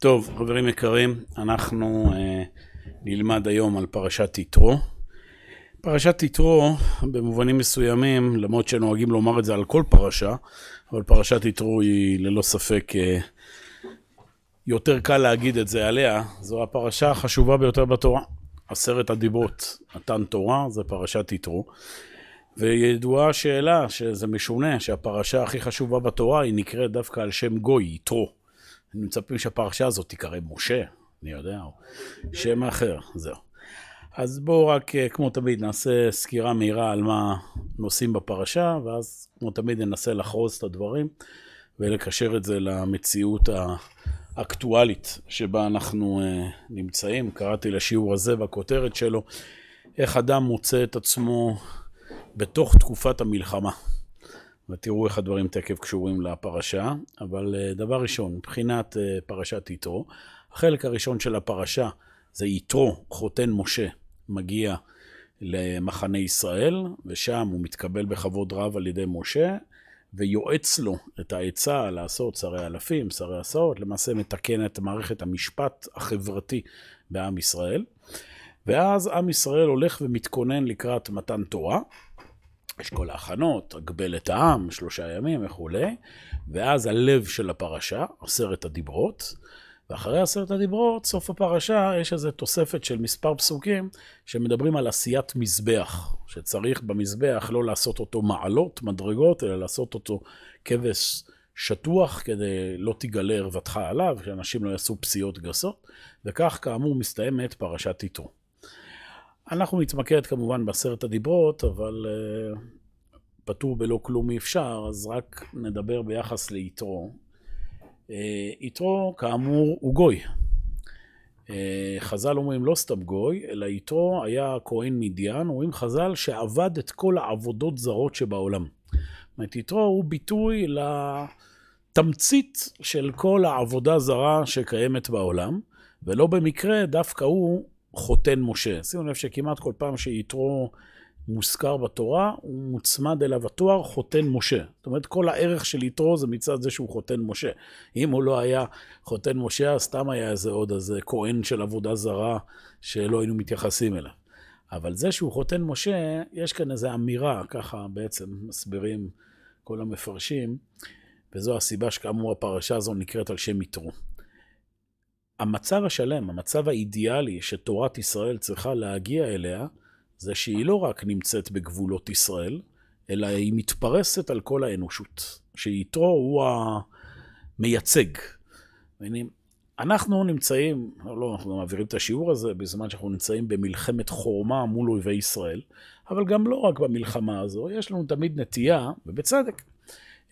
טוב, חברים יקרים, אנחנו אה, נלמד היום על פרשת יתרו. פרשת יתרו, במובנים מסוימים, למרות שנוהגים לומר את זה על כל פרשה, אבל פרשת יתרו היא ללא ספק אה, יותר קל להגיד את זה עליה, זו הפרשה החשובה ביותר בתורה. עשרת הדיברות, מתן תורה, זה פרשת יתרו. וידועה השאלה שזה משונה שהפרשה הכי חשובה בתורה היא נקראת דווקא על שם גוי, יתרו. אני מצפים שהפרשה הזאת תיקרא משה, אני יודע, או שם אחר, זהו. אז בואו רק, אה, כמו תמיד, נעשה סקירה מהירה על מה נושאים בפרשה, ואז, כמו תמיד, ננסה לחרוז את הדברים ולקשר את זה למציאות האקטואלית שבה אנחנו uh, נמצאים. קראתי לשיעור הזה בכותרת שלו, איך אדם מוצא את עצמו בתוך תקופת המלחמה. ותראו איך הדברים תקף קשורים לפרשה, אבל uh, דבר ראשון, מבחינת uh, פרשת יתרו, החלק הראשון של הפרשה זה יתרו, חותן משה, מגיע למחנה ישראל, ושם הוא מתקבל בכבוד רב על ידי משה, ויועץ לו את העצה לעשות שרי אלפים, שרי עשרות, למעשה מתקן את מערכת המשפט החברתי בעם ישראל. ואז עם ישראל הולך ומתכונן לקראת מתן תורה, יש כל ההכנות, הגבל את העם, שלושה ימים וכולי, ואז הלב של הפרשה, עשרת הדיברות, ואחרי עשרת הדיברות, סוף הפרשה, יש איזו תוספת של מספר פסוקים שמדברים על עשיית מזבח, שצריך במזבח לא לעשות אותו מעלות, מדרגות, אלא לעשות אותו כבש שטוח, כדי לא תגלה ערוותך עליו, שאנשים לא יעשו פסיעות גסות, וכך כאמור מסתיימת פרשת יתרו. אנחנו נתמקד כמובן בעשרת הדיברות, אבל uh, פטור בלא כלום אי אפשר, אז רק נדבר ביחס ליתרו. Uh, יתרו, כאמור, הוא גוי. Uh, חז"ל אומרים לא סתם גוי, אלא יתרו היה כהן מדיין, אומרים חז"ל שעבד את כל העבודות זרות שבעולם. זאת אומרת, יתרו הוא ביטוי לתמצית של כל העבודה זרה שקיימת בעולם, ולא במקרה דווקא הוא חותן משה. שימו לב שכמעט כל פעם שיתרו מוזכר בתורה, הוא מוצמד אליו התואר חותן משה. זאת אומרת, כל הערך של יתרו זה מצד זה שהוא חותן משה. אם הוא לא היה חותן משה, אז סתם היה איזה עוד איזה כהן של עבודה זרה שלא היינו מתייחסים אליו. אבל זה שהוא חותן משה, יש כאן איזו אמירה, ככה בעצם מסבירים כל המפרשים, וזו הסיבה שכאמור הפרשה הזו נקראת על שם יתרו. המצב השלם, המצב האידיאלי שתורת ישראל צריכה להגיע אליה, זה שהיא לא רק נמצאת בגבולות ישראל, אלא היא מתפרסת על כל האנושות, שיתרו הוא המייצג. אנחנו נמצאים, לא, אנחנו מעבירים את השיעור הזה בזמן שאנחנו נמצאים במלחמת חורמה מול אויבי ישראל, אבל גם לא רק במלחמה הזו, יש לנו תמיד נטייה, ובצדק,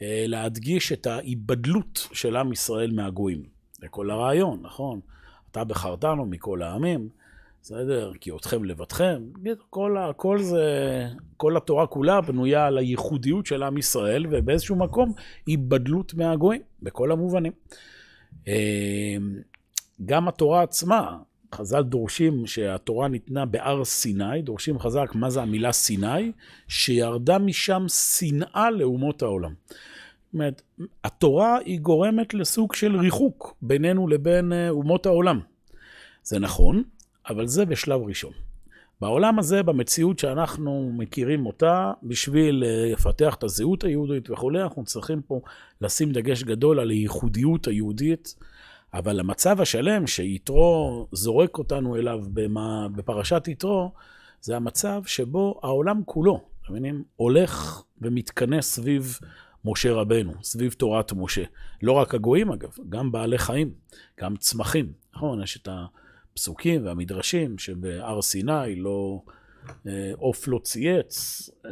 אה, להדגיש את ההיבדלות של עם ישראל מהגויים. זה כל הרעיון, נכון? אתה בחרתנו מכל העמים, בסדר? כי אתכם לבדכם. כל, כל זה, כל התורה כולה בנויה על הייחודיות של עם ישראל, ובאיזשהו מקום היבדלות מהגויים, בכל המובנים. אמ, גם התורה עצמה, חז"ל דורשים שהתורה ניתנה בהר סיני, דורשים חז"ל מה זה המילה סיני, שירדה משם שנאה לאומות העולם. אומרת, התורה היא גורמת לסוג של ריחוק בינינו לבין אה, אומות העולם. זה נכון, אבל זה בשלב ראשון. בעולם הזה, במציאות שאנחנו מכירים אותה, בשביל אה, לפתח את הזהות היהודית וכולי, אנחנו צריכים פה לשים דגש גדול על הייחודיות היהודית, אבל המצב השלם שיתרו זורק אותנו אליו בפרשת יתרו, זה המצב שבו העולם כולו, אתם מבינים, הולך ומתכנס סביב משה רבנו, סביב תורת משה. לא רק הגויים אגב, גם בעלי חיים, גם צמחים. נכון, יש את הפסוקים והמדרשים שבהר סיני לא... אה, עוף לא צייץ, אה,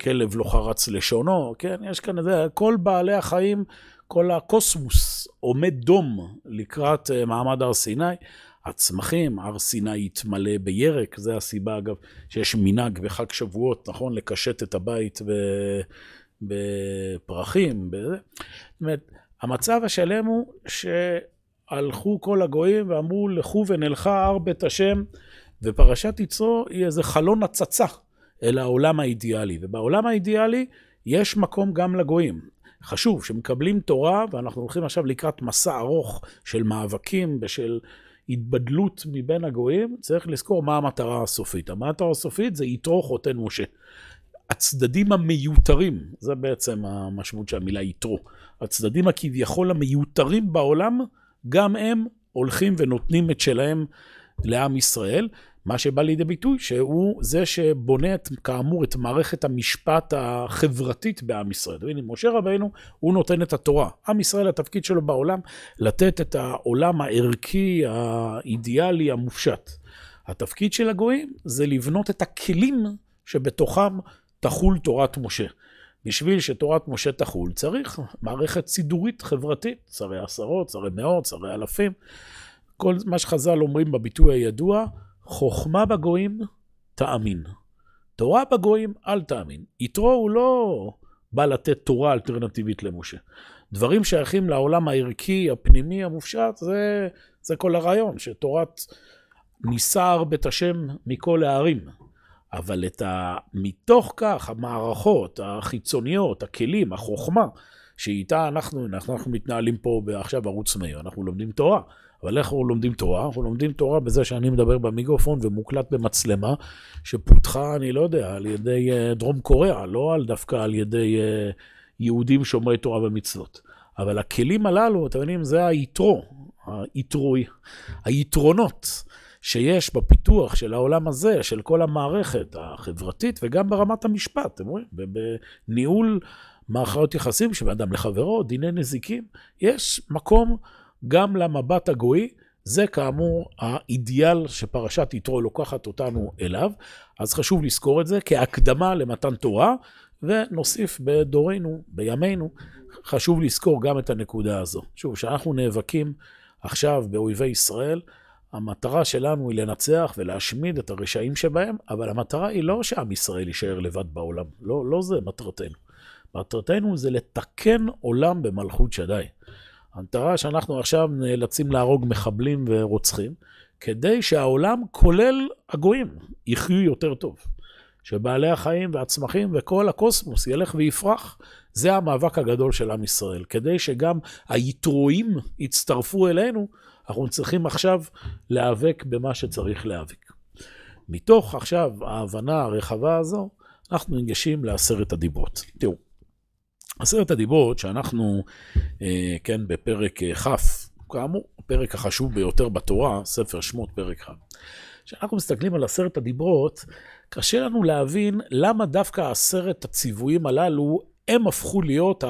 כלב לא חרץ לשונו, כן? יש כאן את זה, כל בעלי החיים, כל הקוסמוס עומד דום לקראת אה, מעמד הר סיני. הצמחים, הר סיני יתמלא בירק, זה הסיבה אגב שיש מנהג בחג שבועות, נכון? לקשט את הבית ו... בפרחים, בזה. זאת אומרת, המצב השלם הוא שהלכו כל הגויים ואמרו, לכו ונלכה הר בית השם, ופרשת יצרו היא איזה חלון הצצה אל העולם האידיאלי. ובעולם האידיאלי יש מקום גם לגויים. חשוב, שמקבלים תורה, ואנחנו הולכים עכשיו לקראת מסע ארוך של מאבקים ושל התבדלות מבין הגויים, צריך לזכור מה המטרה הסופית. המטרה הסופית זה יתרו חותן משה. הצדדים המיותרים, זה בעצם המשמעות של המילה יתרו. הצדדים הכביכול המיותרים בעולם, גם הם הולכים ונותנים את שלהם לעם ישראל. מה שבא לידי ביטוי שהוא זה שבונה את, כאמור את מערכת המשפט החברתית בעם ישראל. והנה, משה רבינו, הוא נותן את התורה. עם ישראל, התפקיד שלו בעולם, לתת את העולם הערכי, האידיאלי, המופשט. התפקיד של הגויים זה לבנות את הכלים שבתוכם תחול תורת משה. בשביל שתורת משה תחול, צריך מערכת סידורית חברתית, שרי עשרות, שרי מאות, שרי אלפים. כל מה שחז"ל אומרים בביטוי הידוע, חוכמה בגויים, תאמין. תורה בגויים, אל תאמין. יתרו הוא לא בא לתת תורה אלטרנטיבית למשה. דברים שייכים לעולם הערכי, הפנימי, המופשט, זה, זה כל הרעיון, שתורת נישא בית השם מכל הערים. אבל את ה... מתוך כך, המערכות החיצוניות, הכלים, החוכמה, שאיתה אנחנו, אנחנו, אנחנו מתנהלים פה עכשיו ערוץ מאיר, אנחנו לומדים תורה. אבל איך אנחנו לומדים תורה? אנחנו לומדים תורה בזה שאני מדבר במיקרופון ומוקלט במצלמה שפותחה, אני לא יודע, על ידי אה, דרום קוריאה, לא על דווקא על ידי אה, יהודים שומרי תורה ומצוות. אבל הכלים הללו, אתם יודעים, זה היתרו, היתרוי, היתרונות שיש בפיתוח של העולם הזה, של כל המערכת החברתית וגם ברמת המשפט, אתם רואים, בניהול מערכות יחסים של אדם לחברו, דיני נזיקים, יש מקום גם למבט הגוי, זה כאמור האידיאל שפרשת יתרו לוקחת אותנו אליו, אז חשוב לזכור את זה כהקדמה למתן תורה, ונוסיף בדורנו, בימינו, חשוב לזכור גם את הנקודה הזו. שוב, כשאנחנו נאבקים עכשיו באויבי ישראל, המטרה שלנו היא לנצח ולהשמיד את הרשעים שבהם, אבל המטרה היא לא שעם ישראל יישאר לבד בעולם. לא, לא זה מטרתנו. מטרתנו זה לתקן עולם במלכות שדי. המטרה שאנחנו עכשיו נאלצים להרוג מחבלים ורוצחים, כדי שהעולם, כולל הגויים, יחיו יותר טוב. שבעלי החיים והצמחים וכל הקוסמוס ילך ויפרח. זה המאבק הגדול של עם ישראל. כדי שגם היתרועים יצטרפו אלינו, אנחנו צריכים עכשיו להיאבק במה שצריך להיאבק. מתוך עכשיו ההבנה הרחבה הזו, אנחנו ניגשים לעשרת הדיברות. תראו, עשרת הדיברות שאנחנו, אה, כן, בפרק אה, כ', כאמור, הפרק החשוב ביותר בתורה, ספר שמות, פרק כ'. כשאנחנו מסתכלים על עשרת הדיברות, קשה לנו להבין למה דווקא עשרת הציוויים הללו, הם הפכו להיות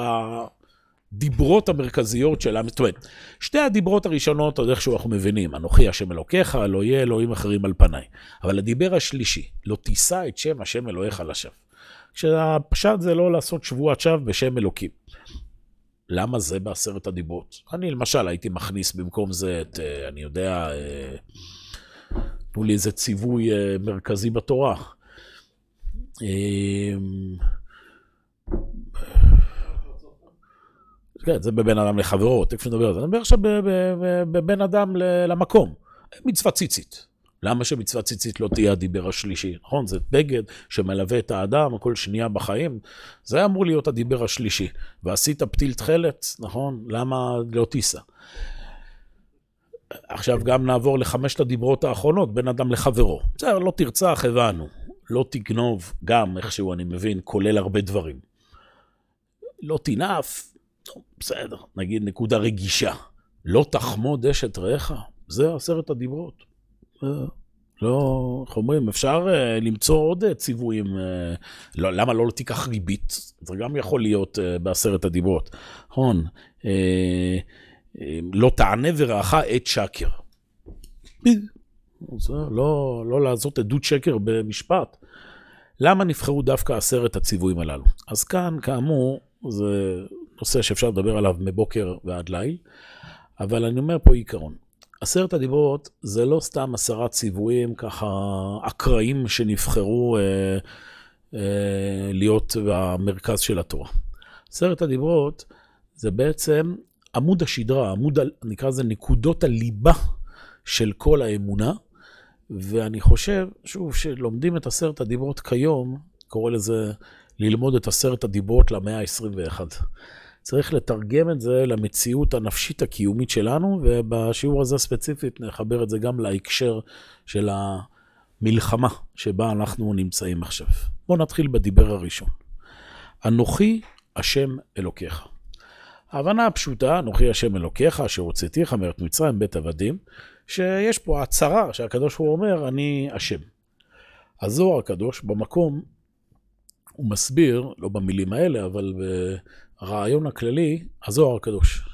הדיברות המרכזיות של עם. זאת אומרת, שתי הדיברות הראשונות, עוד איכשהו אנחנו מבינים, אנוכי השם אלוקיך, לא יהיה אלוהים אחרים על פניי. אבל הדיבר השלישי, לא תישא את שם השם אלוהיך לשווא. כשהפשט זה לא לעשות שבועת שווא בשם אלוקים. למה זה בעשרת הדיברות? אני למשל הייתי מכניס במקום זה את, אה, אני יודע, אה, תנו לי איזה ציווי אה, מרכזי בתורה. כן, זה בבין אדם לחברו, תכף נדבר על זה. אני מדבר עכשיו בבין אדם למקום. מצווה ציצית. למה שמצווה ציצית לא תהיה הדיבר השלישי? נכון, זה בגד שמלווה את האדם כל שנייה בחיים. זה אמור להיות הדיבר השלישי. ועשית פתיל תכלת, נכון? למה לא תישא? עכשיו גם נעבור לחמשת הדיברות האחרונות, בין אדם לחברו. בסדר, לא תרצח, הבנו. לא תגנוב, גם איכשהו אני מבין, כולל הרבה דברים. לא תנאף, בסדר, נגיד נקודה רגישה. לא תחמוד אשת רעך, זה עשרת הדיברות. לא, איך אומרים, אפשר uh, למצוא עוד uh, ציוויים, uh, לא, למה לא תיקח ריבית? זה גם יכול להיות uh, בעשרת הדיברות. נכון, uh, uh, לא תענה ורעך עת שקר. לא, לא לעשות עדות שקר במשפט. למה נבחרו דווקא עשרת הציוויים הללו? אז כאן, כאמור, זה נושא שאפשר לדבר עליו מבוקר ועד ליל, אבל אני אומר פה עיקרון. עשרת הדיברות זה לא סתם עשרה ציוויים ככה אקראיים שנבחרו אה, אה, להיות במרכז של התורה. עשרת הדיברות זה בעצם עמוד השדרה, עמוד, נקרא לזה נקודות הליבה של כל האמונה, ואני חושב, שוב, שלומדים את עשרת הדיברות כיום, קורא לזה ללמוד את עשרת הדיברות למאה ה-21. צריך לתרגם את זה למציאות הנפשית הקיומית שלנו, ובשיעור הזה ספציפית נחבר את זה גם להקשר של המלחמה שבה אנחנו נמצאים עכשיו. בואו נתחיל בדיבר הראשון. אנוכי השם אלוקיך. ההבנה הפשוטה, אנוכי השם אלוקיך, אשר הוצאתיך מארץ מצרים, בית עבדים, שיש פה הצהרה שהקדוש הוא אומר, אני השם. הזוהר הקדוש במקום, הוא מסביר, לא במילים האלה, אבל ברעיון הכללי, הזוהר הקדוש.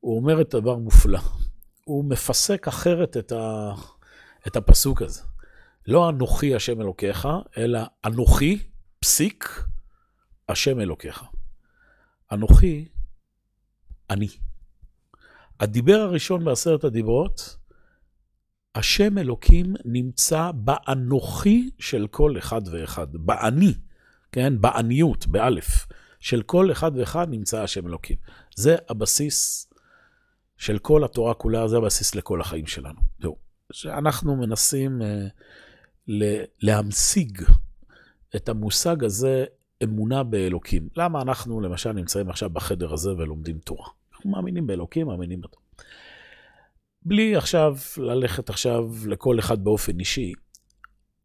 הוא אומר את דבר מופלא. הוא מפסק אחרת את, ה, את הפסוק הזה. לא אנוכי השם אלוקיך, אלא אנוכי, פסיק, השם אלוקיך. אנוכי, אני. הדיבר הראשון בעשרת הדיברות, השם אלוקים נמצא באנוכי של כל אחד ואחד, באני, כן? באניות, באלף. של כל אחד ואחד נמצא השם אלוקים. זה הבסיס של כל התורה כולה, זה הבסיס לכל החיים שלנו. זהו. שאנחנו מנסים uh, להמשיג את המושג הזה, אמונה באלוקים. למה אנחנו, למשל, נמצאים עכשיו בחדר הזה ולומדים תורה? אנחנו מאמינים באלוקים, מאמינים בתורה. בלי עכשיו ללכת עכשיו לכל אחד באופן אישי,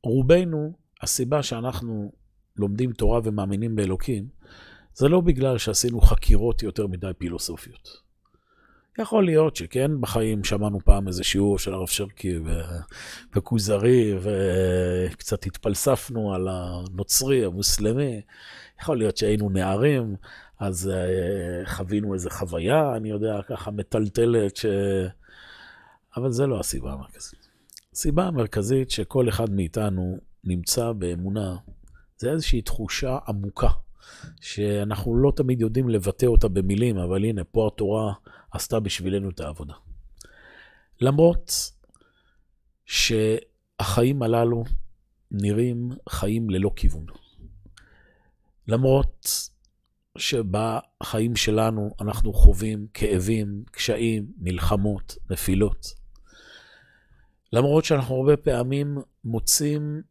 רובנו, הסיבה שאנחנו לומדים תורה ומאמינים באלוקים, זה לא בגלל שעשינו חקירות יותר מדי פילוסופיות. יכול להיות שכן, בחיים שמענו פעם איזה שיעור של הרב שרקי וכוזרי, וקצת התפלספנו על הנוצרי, המוסלמי. יכול להיות שהיינו נערים, אז uh, חווינו איזו חוויה, אני יודע, ככה מטלטלת, ש... אבל זה לא הסיבה המרכזית. הסיבה המרכזית שכל אחד מאיתנו נמצא באמונה, זה איזושהי תחושה עמוקה, שאנחנו לא תמיד יודעים לבטא אותה במילים, אבל הנה, פה התורה עשתה בשבילנו את העבודה. למרות שהחיים הללו נראים חיים ללא כיוון. למרות שבחיים שלנו אנחנו חווים כאבים, קשיים, מלחמות, נפילות. למרות שאנחנו הרבה פעמים מוצאים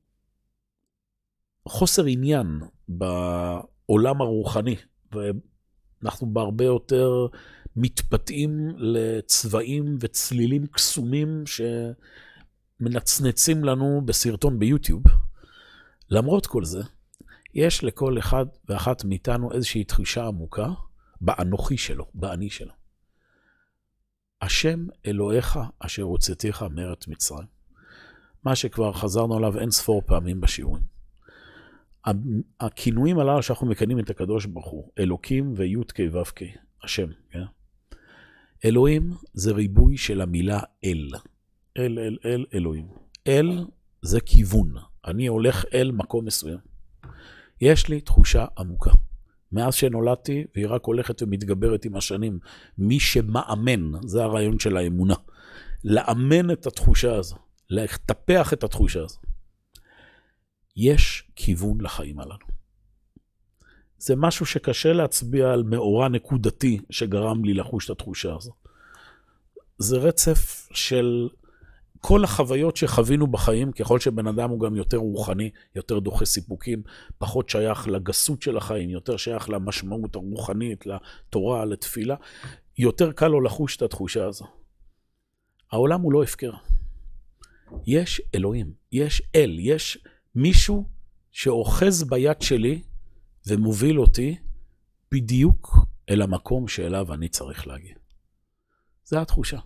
חוסר עניין בעולם הרוחני, ואנחנו בהרבה יותר מתפתים לצבעים וצלילים קסומים שמנצנצים לנו בסרטון ביוטיוב. למרות כל זה, יש לכל אחד ואחת מאיתנו איזושהי תחושה עמוקה באנוכי שלו, באני שלו. השם אלוהיך אשר הוצאתיך מארץ מצרים. מה שכבר חזרנו עליו אין ספור פעמים בשיעורים. הכינויים הללו שאנחנו מקנאים את הקדוש ברוך הוא, אלוקים וי"ק ו"ק, השם, כן? אלוהים זה ריבוי של המילה אל. אל, אל, אל, אלוהים. אל זה כיוון. אני הולך אל מקום מסוים. יש לי תחושה עמוקה. מאז שנולדתי, והיא רק הולכת ומתגברת עם השנים, מי שמאמן, זה הרעיון של האמונה. לאמן את התחושה הזו, לטפח את התחושה הזו. יש כיוון לחיים הללו. זה משהו שקשה להצביע על מאורע נקודתי שגרם לי לחוש את התחושה הזו. זה רצף של כל החוויות שחווינו בחיים, ככל שבן אדם הוא גם יותר רוחני, יותר דוחה סיפוקים, פחות שייך לגסות של החיים, יותר שייך למשמעות הרוחנית, לתורה, לתפילה, יותר קל לו לחוש את התחושה הזו. העולם הוא לא הפקר. יש אלוהים, יש אל, יש מישהו שאוחז ביד שלי ומוביל אותי בדיוק אל המקום שאליו אני צריך להגיע. זו התחושה.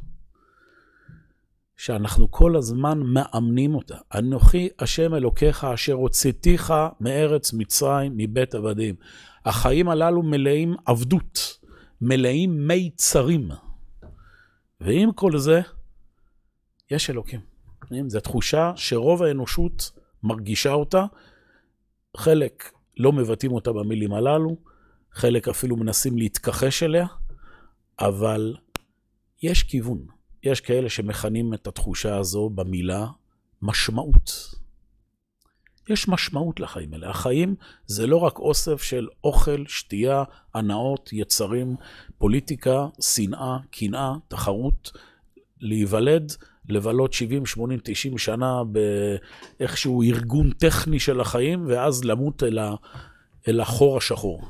שאנחנו כל הזמן מאמנים אותה. אנוכי השם אלוקיך אשר הוצאתיך מארץ מצרים, מבית עבדים. החיים הללו מלאים עבדות, מלאים מיצרים. ועם כל זה, יש אלוקים. זו תחושה שרוב האנושות מרגישה אותה, חלק לא מבטאים אותה במילים הללו, חלק אפילו מנסים להתכחש אליה, אבל יש כיוון. יש כאלה שמכנים את התחושה הזו במילה משמעות. יש משמעות לחיים האלה. החיים זה לא רק אוסף של אוכל, שתייה, הנאות, יצרים, פוליטיקה, שנאה, קנאה, תחרות, להיוולד, לבלות 70, 80, 90 שנה באיכשהו ארגון טכני של החיים, ואז למות אל, ה, אל החור השחור.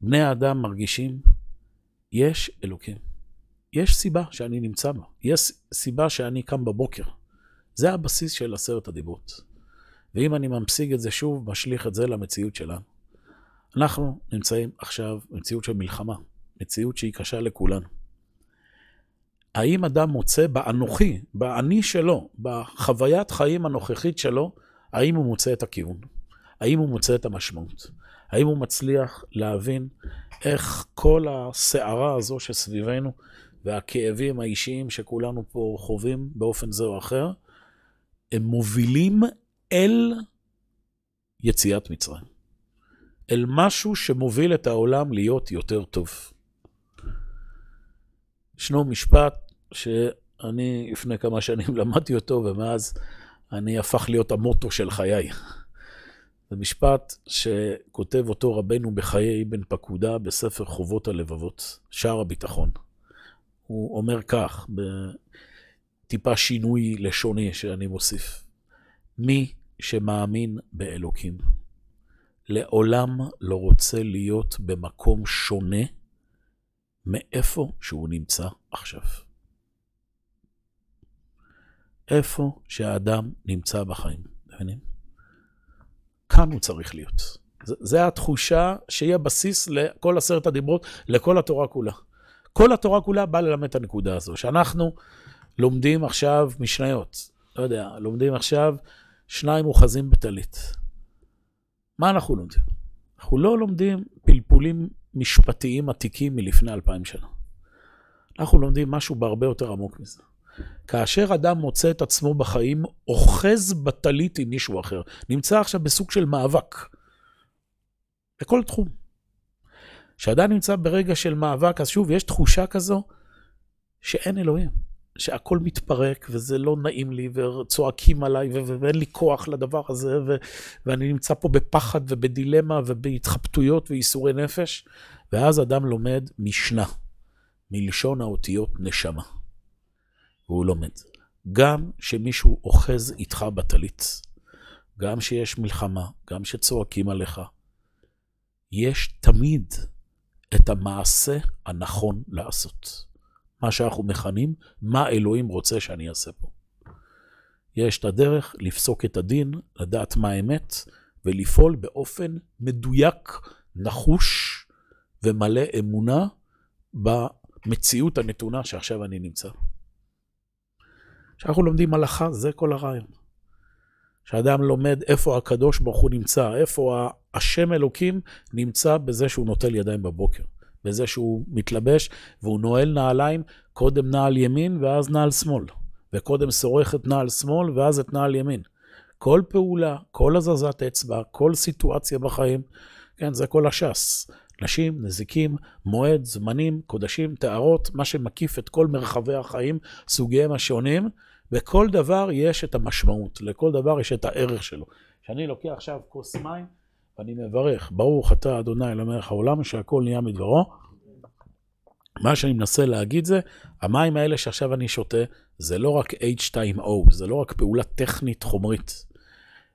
בני האדם מרגישים, יש אלוקים. יש סיבה שאני נמצא בה. יש סיבה שאני קם בבוקר. זה הבסיס של עשרת הדיברות. ואם אני ממשיג את זה שוב, משליך את זה למציאות שלנו. אנחנו נמצאים עכשיו במציאות של מלחמה, מציאות שהיא קשה לכולנו. האם אדם מוצא באנוכי, באני שלו, בחוויית חיים הנוכחית שלו, האם הוא מוצא את הכיוון? האם הוא מוצא את המשמעות? האם הוא מצליח להבין איך כל הסערה הזו שסביבנו והכאבים האישיים שכולנו פה חווים באופן זה או אחר, הם מובילים אל יציאת מצרים. אל משהו שמוביל את העולם להיות יותר טוב. ישנו משפט שאני לפני כמה שנים למדתי אותו, ומאז אני הפך להיות המוטו של חיי. זה משפט שכותב אותו רבנו בחיי אבן פקודה בספר חובות הלבבות, שער הביטחון. הוא אומר כך, בטיפה שינוי לשוני שאני מוסיף: מי שמאמין באלוקים, לעולם לא רוצה להיות במקום שונה מאיפה שהוא נמצא עכשיו. איפה שהאדם נמצא בחיים, מבינים? כאן הוא צריך להיות. זה התחושה שהיא הבסיס לכל עשרת הדיברות, לכל התורה כולה. כל התורה כולה באה ללמד את הנקודה הזו, שאנחנו לומדים עכשיו משניות, לא יודע, לומדים עכשיו שניים אוחזים בטלית. מה אנחנו לומדים? אנחנו לא לומדים פלפולים משפטיים עתיקים מלפני אלפיים שנה. אנחנו לומדים משהו בהרבה יותר עמוק מזה. כאשר אדם מוצא את עצמו בחיים, אוחז בטלית עם מישהו אחר. נמצא עכשיו בסוג של מאבק. בכל תחום. כשאדם נמצא ברגע של מאבק, אז שוב, יש תחושה כזו שאין אלוהים. שהכל מתפרק וזה לא נעים לי וצועקים עליי ואין לי כוח לדבר הזה ו- ואני נמצא פה בפחד ובדילמה ובהתחבטויות וייסורי נפש. ואז אדם לומד משנה, מלשון האותיות נשמה. והוא לומד. גם שמישהו אוחז איתך בטלית, גם שיש מלחמה, גם שצועקים עליך, יש תמיד את המעשה הנכון לעשות. מה שאנחנו מכנים, מה אלוהים רוצה שאני אעשה פה. יש את הדרך לפסוק את הדין, לדעת מה האמת, ולפעול באופן מדויק, נחוש ומלא אמונה במציאות הנתונה שעכשיו אני נמצא. כשאנחנו לומדים הלכה, זה כל הרעיון. כשאדם לומד איפה הקדוש ברוך הוא נמצא, איפה השם אלוקים נמצא בזה שהוא נוטל ידיים בבוקר, בזה שהוא מתלבש והוא נועל נעליים, קודם נעל ימין ואז נעל שמאל, וקודם שורך את נעל שמאל ואז את נעל ימין. כל פעולה, כל הזזת אצבע, כל סיטואציה בחיים, כן, זה כל הש"ס. נשים, נזיקים, מועד, זמנים, קודשים, טהרות, מה שמקיף את כל מרחבי החיים, סוגיהם השונים, וכל דבר יש את המשמעות, לכל דבר יש את הערך שלו. כשאני לוקח עכשיו כוס מים, ואני מברך, ברוך אתה אדוני למלך העולם, שהכל נהיה מדברו. מה שאני מנסה להגיד זה, המים האלה שעכשיו אני שותה, זה לא רק H2O, זה לא רק פעולה טכנית חומרית,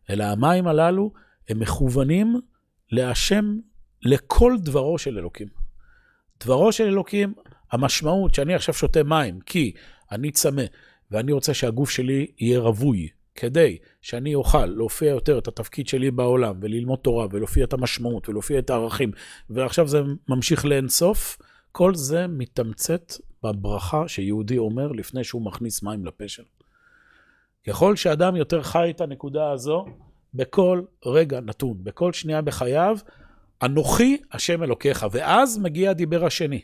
אלא המים הללו הם מכוונים להשם לכל דברו של אלוקים. דברו של אלוקים, המשמעות שאני עכשיו שותה מים, כי אני צמא, ואני רוצה שהגוף שלי יהיה רווי, כדי שאני אוכל להופיע יותר את התפקיד שלי בעולם, וללמוד תורה, ולהופיע את המשמעות, ולהופיע את הערכים, ועכשיו זה ממשיך לאינסוף, כל זה מתמצת בברכה שיהודי אומר לפני שהוא מכניס מים לפה שלו. ככל שאדם יותר חי את הנקודה הזו, בכל רגע נתון, בכל שנייה בחייו, אנוכי השם אלוקיך. ואז מגיע הדיבר השני.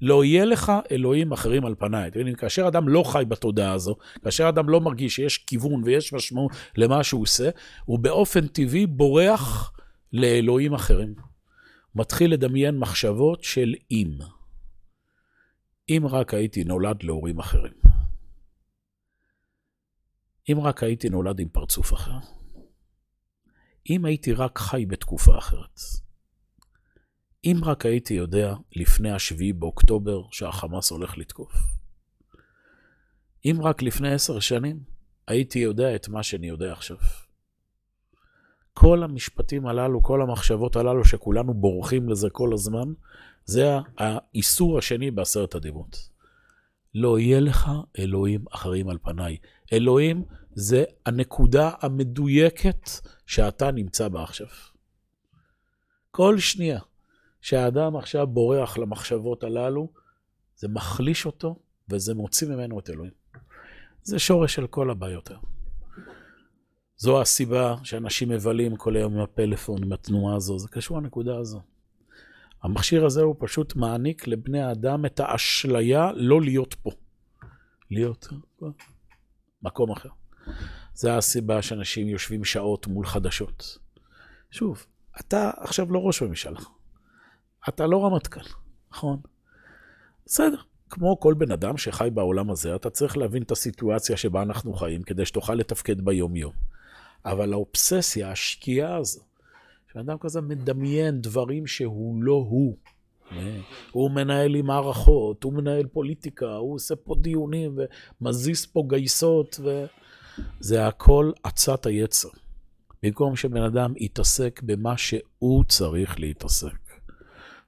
לא יהיה לך אלוהים אחרים על פניי. אתם מבינים, כאשר אדם לא חי בתודעה הזו, כאשר אדם לא מרגיש שיש כיוון ויש משמעות למה שהוא עושה, הוא באופן טבעי בורח לאלוהים אחרים. מתחיל לדמיין מחשבות של אם. אם רק הייתי נולד להורים אחרים. אם רק הייתי נולד עם פרצוף אחר. אם הייתי רק חי בתקופה אחרת. אם רק הייתי יודע לפני השביעי באוקטובר שהחמאס הולך לתקוף. אם רק לפני עשר שנים הייתי יודע את מה שאני יודע עכשיו. כל המשפטים הללו, כל המחשבות הללו, שכולנו בורחים לזה כל הזמן, זה האיסור השני בעשרת הדיברות. לא יהיה לך אלוהים אחרים על פניי. אלוהים זה הנקודה המדויקת שאתה נמצא בה עכשיו. כל שנייה שהאדם עכשיו בורח למחשבות הללו, זה מחליש אותו וזה מוציא ממנו את אלוהים. זה שורש של כל הבעיות. זו הסיבה שאנשים מבלים כל היום עם הפלאפון, עם התנועה הזו, זה קשור לנקודה הזו. המכשיר הזה הוא פשוט מעניק לבני האדם את האשליה לא להיות פה. להיות מקום אחר. זה הסיבה שאנשים יושבים שעות מול חדשות. שוב, אתה עכשיו לא ראש ממשלה. אתה לא רמטכ"ל, נכון? בסדר. כמו כל בן אדם שחי בעולם הזה, אתה צריך להבין את הסיטואציה שבה אנחנו חיים כדי שתוכל לתפקד ביום-יום. אבל האובססיה, השקיעה הזו, שאדם כזה מדמיין דברים שהוא לא הוא. הוא מנהל לי מערכות, הוא מנהל פוליטיקה, הוא עושה פה דיונים ומזיז פה גייסות, וזה הכל עצת היצר. במקום שבן אדם יתעסק במה שהוא צריך להתעסק.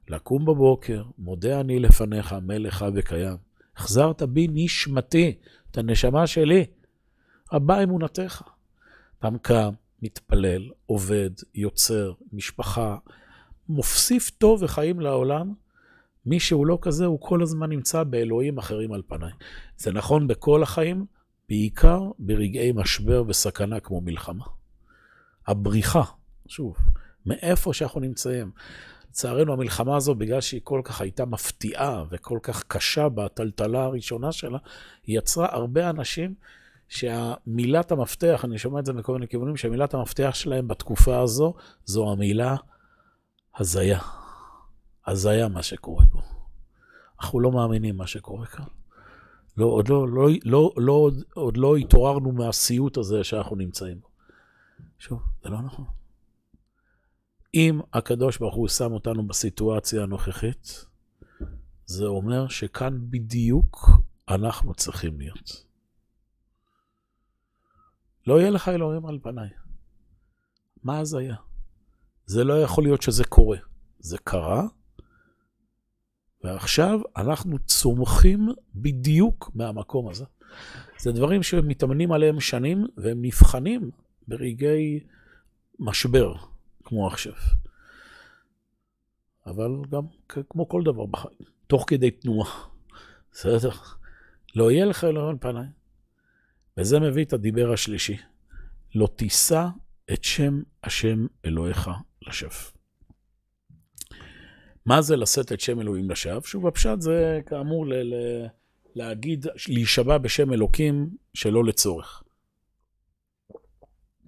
לקום בבוקר, מודה אני לפניך, מלך וקיים. החזרת בי נשמתי, את הנשמה שלי. הבא אמונתך. אדם קם, מתפלל, עובד, יוצר, משפחה, מוסיף טוב וחיים לעולם. מי שהוא לא כזה, הוא כל הזמן נמצא באלוהים אחרים על פניי. זה נכון בכל החיים, בעיקר ברגעי משבר וסכנה כמו מלחמה. הבריחה, שוב, מאיפה שאנחנו נמצאים. לצערנו, המלחמה הזו, בגלל שהיא כל כך הייתה מפתיעה וכל כך קשה בטלטלה הראשונה שלה, היא יצרה הרבה אנשים שהמילת המפתח, אני שומע את זה מכל מיני כיוונים, שמילת המפתח שלהם בתקופה הזו, זו המילה הזיה. הזיה מה שקורה פה. אנחנו לא מאמינים מה שקורה כאן. לא, עוד, לא, לא, לא, לא, עוד, עוד לא התעוררנו מהסיוט הזה שאנחנו נמצאים בו. שוב, זה לא נכון. אם הקדוש ברוך הוא שם אותנו בסיטואציה הנוכחית, זה אומר שכאן בדיוק אנחנו צריכים להיות. לא יהיה לך אלוהים על פניי. מה הזיה? זה לא יכול להיות שזה קורה. זה קרה, ועכשיו אנחנו צומחים בדיוק מהמקום הזה. זה דברים שמתאמנים עליהם שנים, והם נבחנים ברגעי משבר, כמו עכשיו. אבל גם כמו כל דבר בחיים, תוך כדי תנועה. בסדר? לא יהיה לך אלוהים על פניי. וזה מביא את הדיבר השלישי. לא תישא את שם השם אלוהיך לשווא. מה זה לשאת את שם אלוהים לשווא? שוב, הפשט זה כאמור ל- ל- להגיד, להישבע בשם אלוקים שלא לצורך.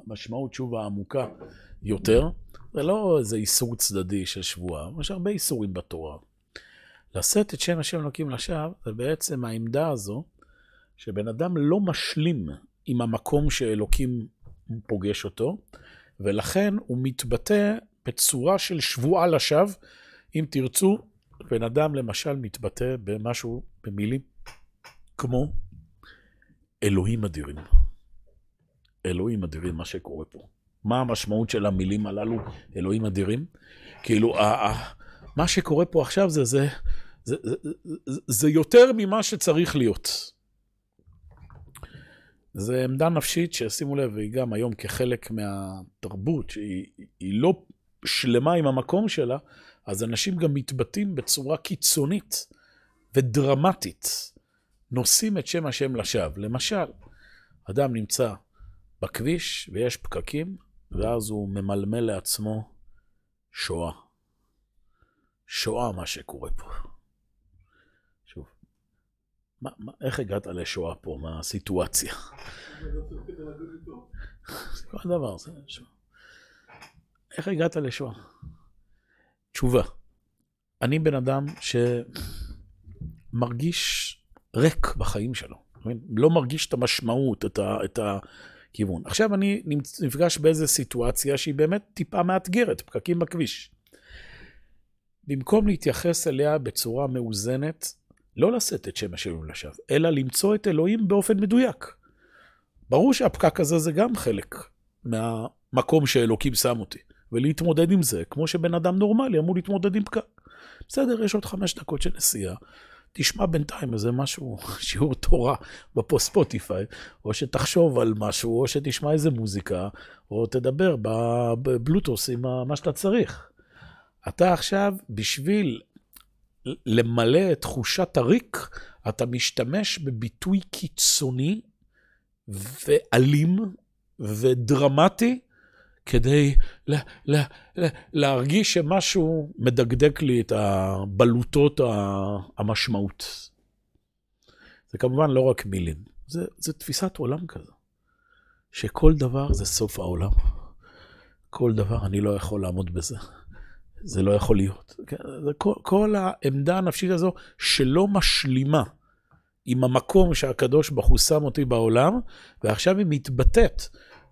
המשמעות, שוב, העמוקה יותר, זה לא איזה איסור צדדי של שבועה, יש הרבה איסורים בתורה. לשאת את שם השם אלוקים לשווא, זה בעצם העמדה הזו שבן אדם לא משלים עם המקום שאלוקים פוגש אותו, ולכן הוא מתבטא בצורה של שבועה לשווא. אם תרצו, בן אדם למשל מתבטא במשהו, במילים כמו אלוהים אדירים. אלוהים אדירים, מה שקורה פה. מה המשמעות של המילים הללו, אלוהים אדירים? כאילו, מה שקורה פה עכשיו זה, זה, זה, זה, זה, יותר ממה שצריך להיות. זו עמדה נפשית ששימו לב, היא גם היום כחלק מהתרבות, שהיא לא שלמה עם המקום שלה, אז אנשים גם מתבטאים בצורה קיצונית ודרמטית. נושאים את שם השם לשווא. למשל, אדם נמצא בכביש ויש פקקים, ואז הוא ממלמל לעצמו שואה. שואה מה שקורה פה. מה, מה, איך הגעת לשואה פה, מהסיטואציה? כל דבר, זה שואה. איך הגעת לשואה? תשובה. אני בן אדם שמרגיש ריק בחיים שלו. לא מרגיש את המשמעות, את, ה, את הכיוון. עכשיו אני נפגש באיזו סיטואציה שהיא באמת טיפה מאתגרת, פקקים בכביש. במקום להתייחס אליה בצורה מאוזנת, לא לשאת את שם השם לשווא, אלא למצוא את אלוהים באופן מדויק. ברור שהפקק הזה זה גם חלק המקום שאלוקים שם אותי, ולהתמודד עם זה, כמו שבן אדם נורמלי אמור להתמודד עם פקק. בסדר, יש עוד חמש דקות של נסיעה. תשמע בינתיים איזה משהו, שיעור תורה בפוסט ספוטיפיי, או שתחשוב על משהו, או שתשמע איזה מוזיקה, או תדבר בבלוטוס עם מה שאתה צריך. אתה עכשיו, בשביל למלא את תחושת הריק, אתה משתמש בביטוי קיצוני ואלים ודרמטי, כדי לה, לה, לה, להרגיש שמשהו מדקדק לי את הבלוטות המשמעות. זה כמובן לא רק מילים, זה, זה תפיסת עולם כזו, שכל דבר זה סוף העולם. כל דבר, אני לא יכול לעמוד בזה. זה לא יכול להיות. כן, כל, כל העמדה הנפשית הזו שלא משלימה עם המקום שהקדוש ברוך הוא שם אותי בעולם, ועכשיו היא מתבטאת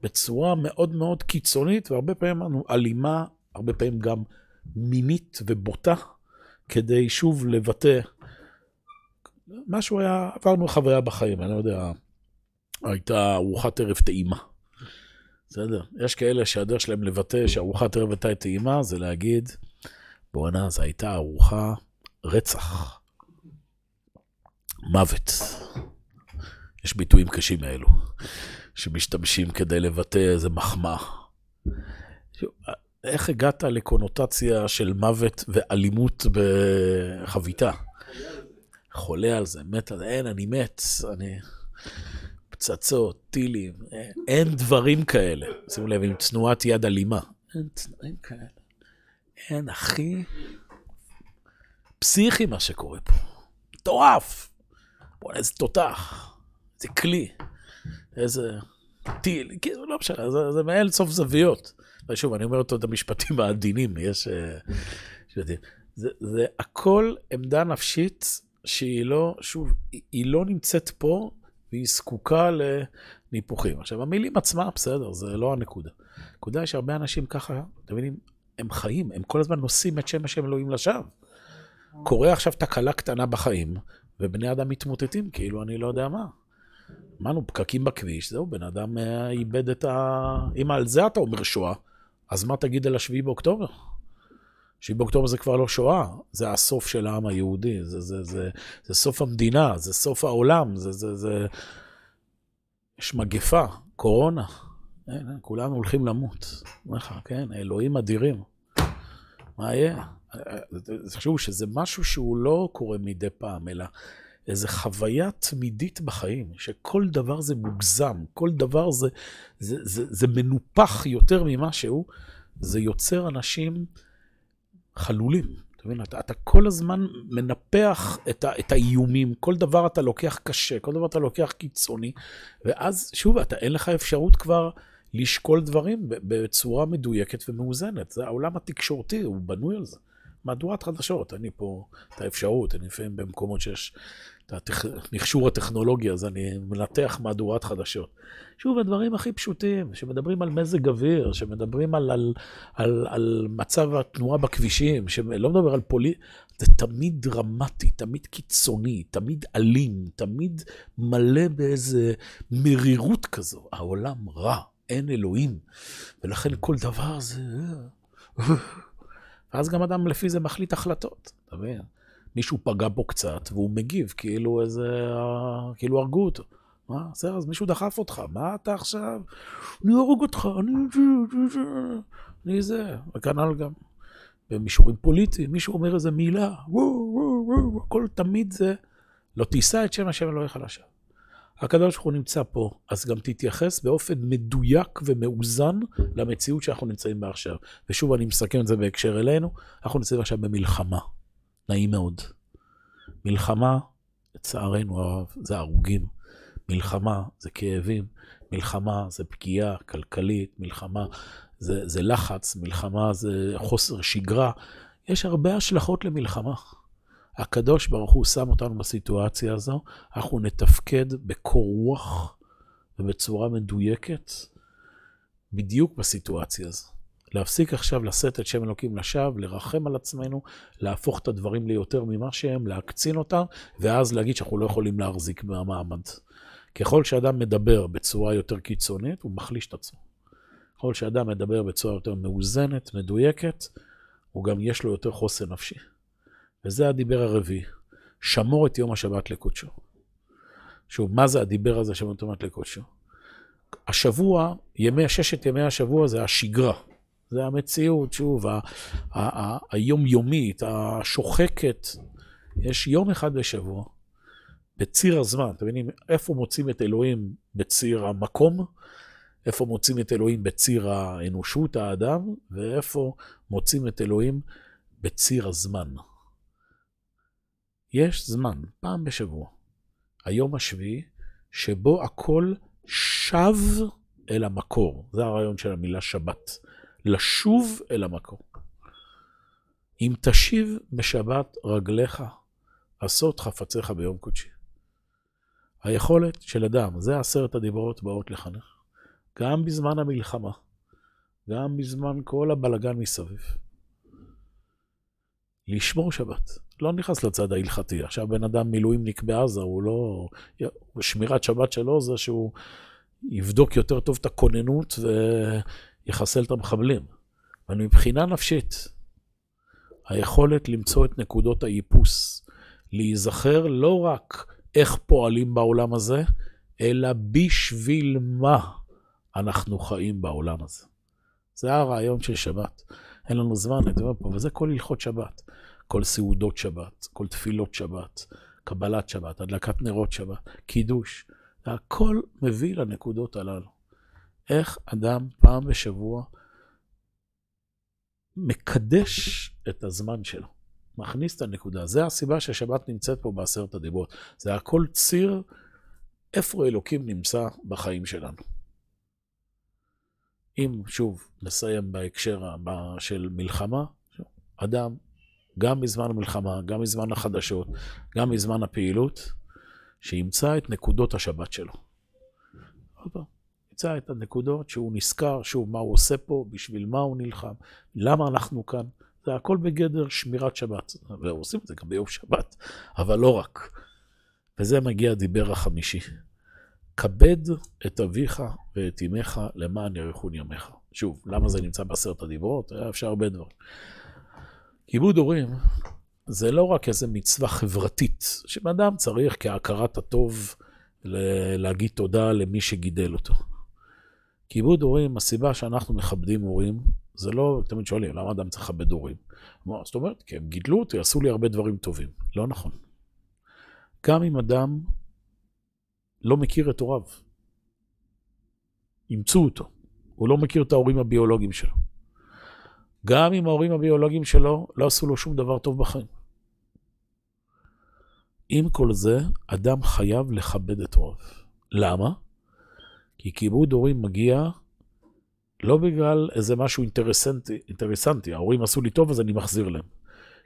בצורה מאוד מאוד קיצונית, והרבה פעמים אלימה, הרבה פעמים גם מינית ובוטה, כדי שוב לבטא. משהו היה, עברנו חוויה בחיים, אני לא יודע, הייתה ארוחת ערב טעימה. בסדר? יש כאלה שהדרך שלהם לבטא שארוחת ערב הייתה טעימה, זה להגיד, בואנה, זו הייתה ארוחה רצח, מוות. יש ביטויים קשים מאלו. שמשתמשים כדי לבטא איזה מחמאה. איך הגעת לקונוטציה של מוות ואלימות בחביתה? חולה על זה, מת על זה, אין, אני מת, אני... פצצות, טילים, אין, דברים כאלה. שימו לב, עם תנועת יד אלימה. אין דברים כאלה. אין, אחי, פסיכי מה שקורה פה. מטורף. בוא'נה, איזה תותח, איזה כלי. איזה טיל, כאילו, לא משנה, זה, זה מאין סוף זוויות. ושוב, אני אומר אותו את המשפטים העדינים, יש... אה, זה, זה הכל עמדה נפשית שהיא לא, שוב, היא לא נמצאת פה והיא זקוקה לניפוחים. עכשיו, המילים עצמם, בסדר, זה לא הנקודה. הנקודה היא שהרבה אנשים ככה, אתם מבינים, הם חיים, הם כל הזמן נושאים את שם השם אלוהים לשווא. קורה עכשיו תקלה קטנה בחיים, ובני אדם מתמוטטים, כאילו אני לא יודע מה. אמרנו, פקקים בכביש, זהו, בן אדם אה, איבד את ה... אם על זה אתה אומר שואה, אז מה תגיד על השביעי באוקטובר? שביעי באוקטובר זה כבר לא שואה, זה הסוף של העם היהודי, זה, זה, זה, זה סוף המדינה, זה סוף העולם, זה, זה, זה... יש מגפה, קורונה, אין, אין, כולנו הולכים למות. אומר לך, כן, אלוהים אדירים. מה יהיה? תחשבו שזה משהו שהוא לא קורה מדי פעם, אלא איזו חוויה תמידית בחיים, שכל דבר זה מוגזם, כל דבר זה, זה, זה, זה מנופח יותר ממה שהוא, זה יוצר אנשים חלולים. אתה מבין? אתה, אתה כל הזמן מנפח את, ה, את האיומים, כל דבר אתה לוקח קשה, כל דבר אתה לוקח קיצוני, ואז שוב, אתה אין לך אפשרות כבר לשקול דברים בצורה מדויקת ומאוזנת. זה העולם התקשורתי, הוא בנוי על זה. מהדורת חדשות, אני פה את האפשרות, אני לפעמים במקומות שיש את המכשור הטכנולוגי, אז אני מנתח מהדורת חדשות. שוב, הדברים הכי פשוטים, שמדברים על מזג אוויר, שמדברים על, על, על, על מצב התנועה בכבישים, שלא מדבר על פוליט... זה תמיד דרמטי, תמיד קיצוני, תמיד אלים, תמיד מלא באיזה מרירות כזו. העולם רע, אין אלוהים, ולכן כל דבר זה... ואז גם אדם לפי זה מחליט החלטות, אתה מבין? מישהו פגע בו קצת, והוא מגיב כאילו איזה, כאילו הרגו אותו. מה, בסדר, אז מישהו דחף אותך, מה אתה עכשיו? אני ארוג אותך, אני... אני זה. וכנ"ל גם במישורים פוליטיים, מישהו אומר איזה מילה, וואו, וואו, וואו, הכל תמיד זה, לא תישא את שם השם אלוהיך לשווא. הקדוש ברוך הוא נמצא פה, אז גם תתייחס באופן מדויק ומאוזן למציאות שאנחנו נמצאים בה עכשיו. ושוב, אני מסכם את זה בהקשר אלינו, אנחנו נמצאים עכשיו במלחמה. נעים מאוד. מלחמה, לצערנו הרב, זה הרוגים. מלחמה זה כאבים, מלחמה זה פגיעה כלכלית, מלחמה זה, זה לחץ, מלחמה זה חוסר שגרה. יש הרבה השלכות למלחמה. הקדוש ברוך הוא שם אותנו בסיטואציה הזו, אנחנו נתפקד בקור רוח ובצורה מדויקת בדיוק בסיטואציה הזו. להפסיק עכשיו לשאת את שם אלוקים לשווא, לרחם על עצמנו, להפוך את הדברים ליותר ממה שהם, להקצין אותם, ואז להגיד שאנחנו לא יכולים להחזיק מהמעמד. ככל שאדם מדבר בצורה יותר קיצונית, הוא מחליש את עצמו. ככל שאדם מדבר בצורה יותר מאוזנת, מדויקת, הוא גם יש לו יותר חוסן נפשי. וזה הדיבר הרביעי, שמור את יום השבת לקודשו. שוב, מה זה הדיבר הזה שמור את יום השבת לקודשו? השבוע, ימי, ששת ימי השבוע זה השגרה. זה המציאות, שוב, היומיומית, השוחקת. יש יום אחד בשבוע, בציר הזמן, אתם מבינים, איפה מוצאים את אלוהים בציר המקום, איפה מוצאים את אלוהים בציר האנושות, האדם, ואיפה מוצאים את אלוהים בציר הזמן. יש זמן, פעם בשבוע, היום השביעי, שבו הכל שב אל המקור. זה הרעיון של המילה שבת. לשוב אל המקור. אם תשיב בשבת רגליך, עשות חפציך ביום קודשי. היכולת של אדם, זה עשרת הדיברות באות לחנך. גם בזמן המלחמה, גם בזמן כל הבלגן מסביב. לשמור שבת. לא נכנס לצד ההלכתי. עכשיו בן אדם מילואימניק בעזה, הוא לא... שמירת שבת שלו זה שהוא יבדוק יותר טוב את הכוננות ויחסל את המחבלים. אבל מבחינה נפשית, היכולת למצוא את נקודות האיפוס, להיזכר לא רק איך פועלים בעולם הזה, אלא בשביל מה אנחנו חיים בעולם הזה. זה הרעיון של שבת. אין לנו זמן, אני אומר פה, וזה כל הלכות שבת. כל סעודות שבת, כל תפילות שבת, קבלת שבת, הדלקת נרות שבת, קידוש. הכל מביא לנקודות הללו. איך אדם פעם בשבוע מקדש את הזמן שלו, מכניס את הנקודה. זה הסיבה ששבת נמצאת פה בעשרת הדיברות. זה הכל ציר איפה אלוקים נמצא בחיים שלנו. אם שוב נסיים בהקשר של מלחמה, אדם גם בזמן המלחמה, גם בזמן החדשות, גם בזמן הפעילות, שימצא את נקודות השבת שלו. ימצא את הנקודות שהוא נזכר, שוב, מה הוא עושה פה, בשביל מה הוא נלחם, למה אנחנו כאן. זה הכל בגדר שמירת שבת. ועושים את זה גם ביום שבת, אבל לא רק. וזה מגיע דיבר החמישי. כבד את אביך ואת אמך למען יאריכון ימיך. שוב, למה זה נמצא בעשרת הדיברות? היה אפשר הרבה דברים. כיבוד הורים זה לא רק איזו מצווה חברתית, שאדם צריך כהכרת הטוב להגיד תודה למי שגידל אותו. כיבוד הורים, הסיבה שאנחנו מכבדים הורים, זה לא, תמיד שואלים, למה אדם צריך לכבד הורים? זאת אומרת, כי הם גידלו אותי, עשו לי הרבה דברים טובים. לא נכון. גם אם אדם לא מכיר את הוריו, אימצו אותו, הוא לא מכיר את ההורים הביולוגיים שלו. גם אם ההורים הביולוגיים שלו לא עשו לו שום דבר טוב בחיים. עם כל זה, אדם חייב לכבד את הוריו. למה? כי כיבוד הורים מגיע לא בגלל איזה משהו אינטרסנטי, אינטרסנטי, ההורים עשו לי טוב אז אני מחזיר להם.